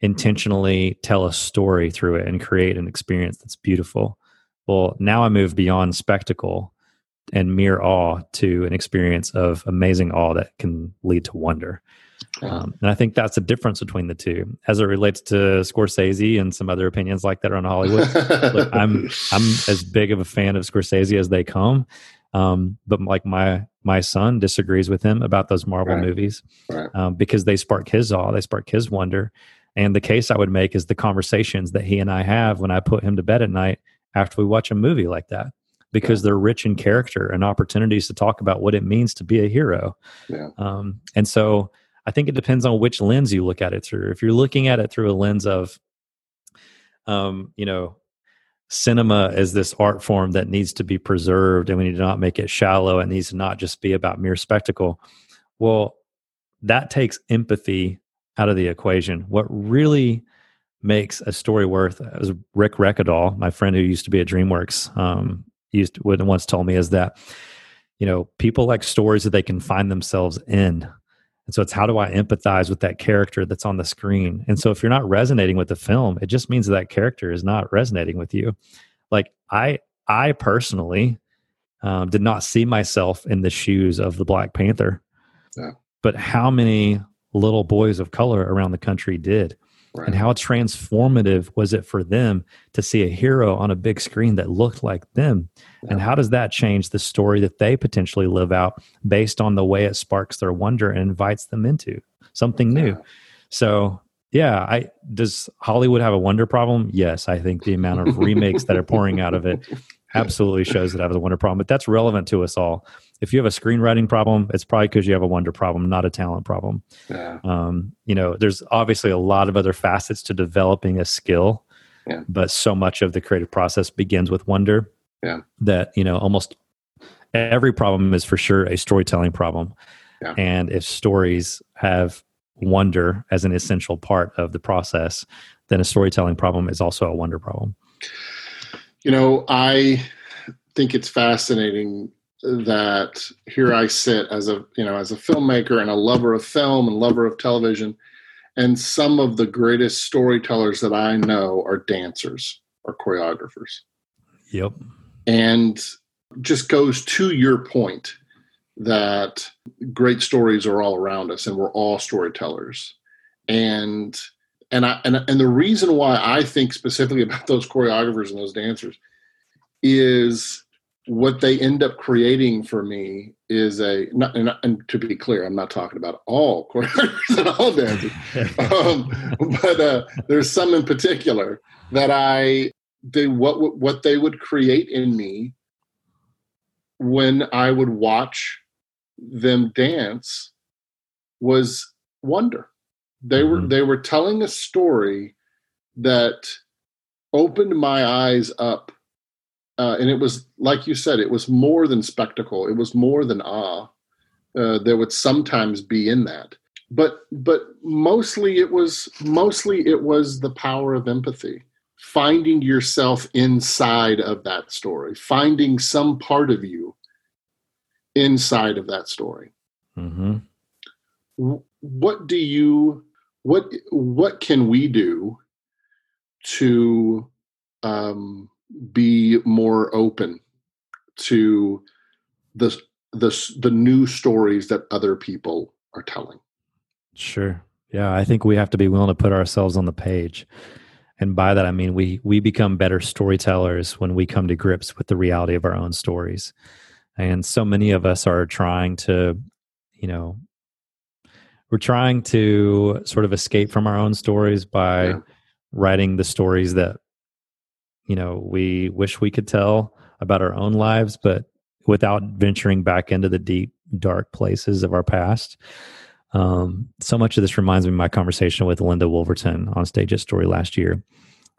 intentionally tell a story through it and create an experience that's beautiful. Well, now I move beyond spectacle and mere awe to an experience of amazing awe that can lead to wonder. Um, and I think that's the difference between the two as it relates to Scorsese and some other opinions like that on Hollywood. [LAUGHS] Look, I'm I'm as big of a fan of Scorsese as they come, um, but like my my son disagrees with him about those Marvel Right. movies Right. um, because they spark his awe, they spark his wonder. And the case I would make is the conversations that he and I have when I put him to bed at night after we watch a movie like that, because they're rich in character and opportunities to talk about what it means to be a hero. Yeah. Um, and so I think it depends on which lens you look at it through. If you're looking at it through a lens of, um, you know, cinema is this art form that needs to be preserved and we need to not make it shallow. and needs to not just be about mere spectacle. Well, that takes empathy out of the equation. What really makes a story worth, as Rick Reckadall, my friend who used to be at DreamWorks, um, used to, would once told me, is that you know people like stories that they can find themselves in. And so it's how do I empathize with that character that's on the screen? And so if you're not resonating with the film, it just means that, that character is not resonating with you. Like I, I personally um, did not see myself in the shoes of the Black Panther, Yeah. but how many little boys of color around the country did? Right. And how transformative was it for them to see a hero on a big screen that looked like them? And how does that change the story that they potentially live out based on the way it sparks their wonder and invites them into something new? Yeah. So, yeah, I does Hollywood have a wonder problem? Yes, I think the amount of remakes that are pouring out of it [LAUGHS] absolutely shows that I have a wonder problem. But that's relevant to us all. If you have a screenwriting problem, it's probably because you have a wonder problem, not a talent problem Yeah. um, you know there's obviously a lot of other facets to developing a skill Yeah. but so much of the creative process begins with wonder Yeah. that you know almost every problem is for sure a storytelling problem Yeah. and if stories have wonder as an essential part of the process then a storytelling problem is also a wonder problem You know, I think it's fascinating that here I sit as a you know as a filmmaker and a lover of film and lover of television, and some of the greatest storytellers that I know are dancers or choreographers, yep. And just goes to your point that great stories are all around us and we're all storytellers. And and I and, and the reason why I think specifically [LAUGHS] about those choreographers and those dancers is what they end up creating for me is a not, and, and to be clear, I'm not talking about all [LAUGHS] choreographers and all dancers, um, but uh, there's some in particular that I they what what they would create in me when I would watch them dance was wonder. They were Mhm. they were telling a story that opened my eyes up, uh, and it was like you said, it was more than spectacle. It was more than awe. Uh, there would sometimes be in that, but but mostly it was mostly it was the power of empathy. Finding yourself inside of that story. Finding some part of you inside of that story. Hmm what do you what what can we do to um, be more open to the the the new stories that other people are telling Sure. Yeah, I think we have to be willing to put ourselves on the page And by that I mean we we become better storytellers when we come to grips with the reality of our own stories. And so many of us are trying to, you know, we're trying to sort of escape from our own stories by yeah. writing the stories that you know we wish we could tell about our own lives but without venturing back into the deep dark places of our past. Um, so much of this reminds me of my conversation with Linda Woolverton on stage at story last year.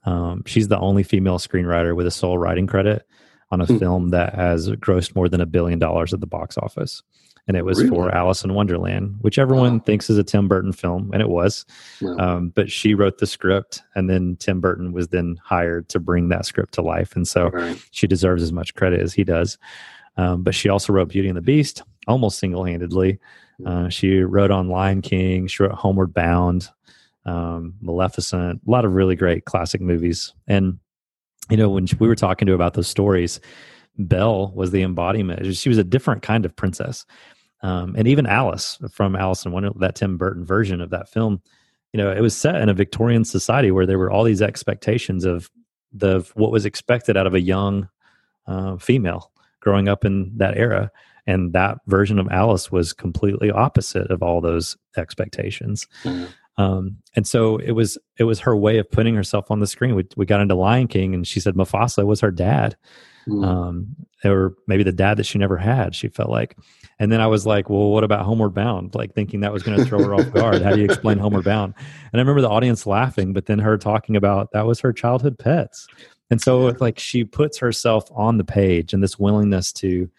Um, she's the only female screenwriter with a sole writing credit on a mm. film that has grossed more than a billion dollars at the box office and it was really? for Alice in Wonderland, which everyone wow. thinks is a Tim Burton film, and it was. Um, but she wrote the script, and then Tim Burton was then hired to bring that script to life, and so right. she deserves as much credit as he does. Um, but she also wrote Beauty and the Beast almost single handedly. Hmm. Uh, she wrote on Lion King. She wrote Homeward Bound, um, Maleficent, a lot of really great classic movies. And you know, when we were talking to her about those stories, Belle was the embodiment. She was a different kind of princess. Um, and even Alice from Alice in Wonderland, that Tim Burton version of that film, you know, it was set in a Victorian society where there were all these expectations of the what was expected out of a young uh, female growing up in that era, and that version of Alice was completely opposite of all those expectations. Mm-hmm. Um, and so it was it was her way of putting herself on the screen. We we got into Lion King, and she said Mufasa was her dad, mm. um, or maybe the dad that she never had. She felt like, and then I was like, well, what about Homeward Bound? Like thinking that was going to throw her off guard. How do you explain Homeward Bound? And I remember the audience laughing, but then her talking about that was her childhood pets. And so like she puts herself on the page and this willingness to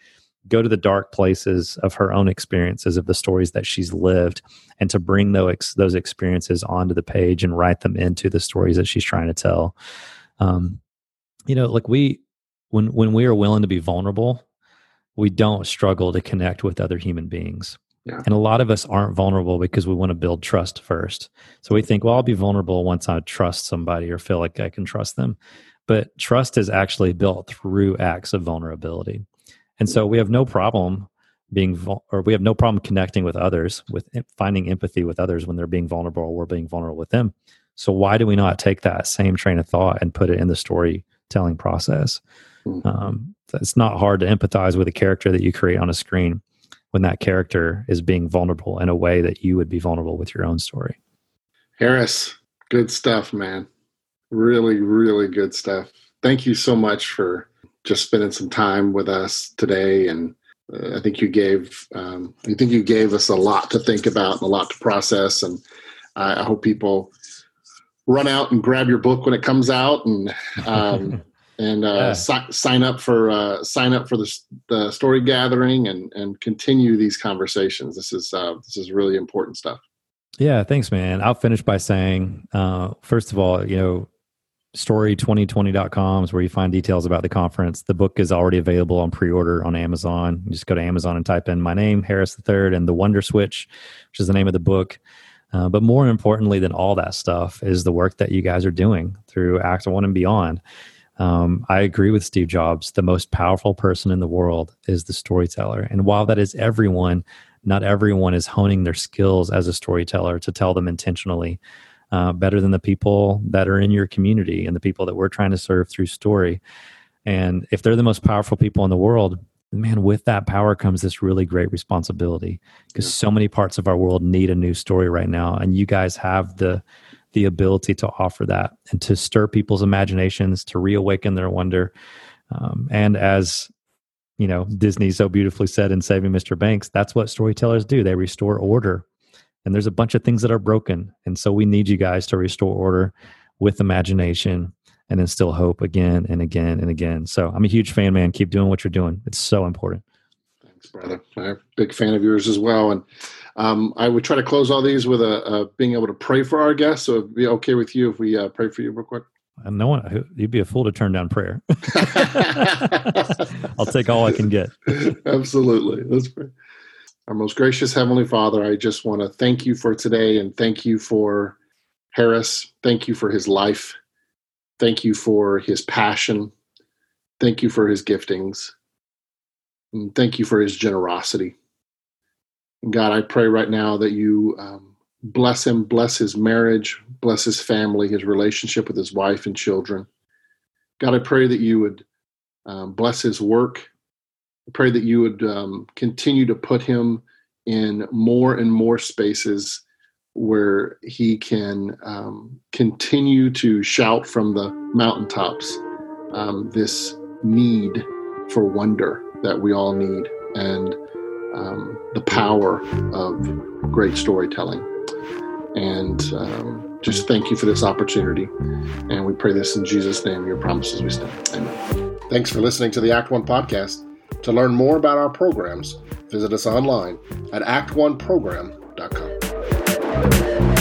go to the dark places of her own experiences of the stories that she's lived and to bring those those experiences onto the page and write them into the stories that she's trying to tell um, you know like we when when we are willing to be vulnerable we don't struggle to connect with other human beings yeah. and a lot of us aren't vulnerable because we want to build trust first so we think well i'll be vulnerable once i trust somebody or feel like i can trust them but trust is actually built through acts of vulnerability and so we have no problem being, or we have no problem connecting with others, with finding empathy with others when they're being vulnerable or we're being vulnerable with them. So why do we not take that same train of thought and put it in the storytelling process? Hmm. Um, it's not hard to empathize with a character that you create on a screen when that character is being vulnerable in a way that you would be vulnerable with your own story. Harris, good stuff, man. Really, really good stuff. Thank you so much for just spending some time with us today. And uh, I think you gave um, I think you gave us a lot to think about and a lot to process. And I, I hope people run out and grab your book when it comes out and um, [LAUGHS] and uh, yeah. si- sign up for uh, sign up for the, the story gathering and and continue these conversations. This is uh, this is really important stuff. Yeah, thanks, man. I'll finish by saying, uh, first of all, you know, story2020.com is where you find details about the conference. The book is already available on pre-order on Amazon. You just go to Amazon and type in my name, Harris III, and the Wonder Switch, which is the name of the book. Uh, but more importantly than all that stuff is the work that you guys are doing through Act One and beyond. Um, I agree with Steve Jobs. The most powerful person in the world is the storyteller. And while that is everyone, not everyone is honing their skills as a storyteller to tell them intentionally uh, better than the people that are in your community and the people that we're trying to serve through story. And if they're the most powerful people in the world, man, with that power comes this really great responsibility because so many parts of our world need a new story right now. And you guys have the the ability to offer that and to stir people's imaginations, to reawaken their wonder. Um, and as you know, Disney so beautifully said in Saving Mr. Banks, that's what storytellers do. They restore order and there's a bunch of things that are broken and so we need you guys to restore order with imagination and instill hope again and again and again so i'm a huge fan man keep doing what you're doing it's so important thanks brother i'm a big fan of yours as well and um, i would try to close all these with a, a, being able to pray for our guests so it'd be okay with you if we uh, pray for you real quick and no one you'd be a fool to turn down prayer [LAUGHS] [LAUGHS] i'll take all i can get absolutely let's pray our most gracious Heavenly Father, I just want to thank you for today and thank you for Harris. Thank you for his life. Thank you for his passion. Thank you for his giftings. And thank you for his generosity. God, I pray right now that you um, bless him, bless his marriage, bless his family, his relationship with his wife and children. God, I pray that you would um, bless his work. I pray that you would um, continue to put him in more and more spaces where he can um, continue to shout from the mountaintops um, this need for wonder that we all need and um, the power of great storytelling. And um, just thank you for this opportunity. And we pray this in Jesus' name, your promises we stand. Amen. Thanks for listening to the Act One podcast. To learn more about our programs, visit us online at act1program.com.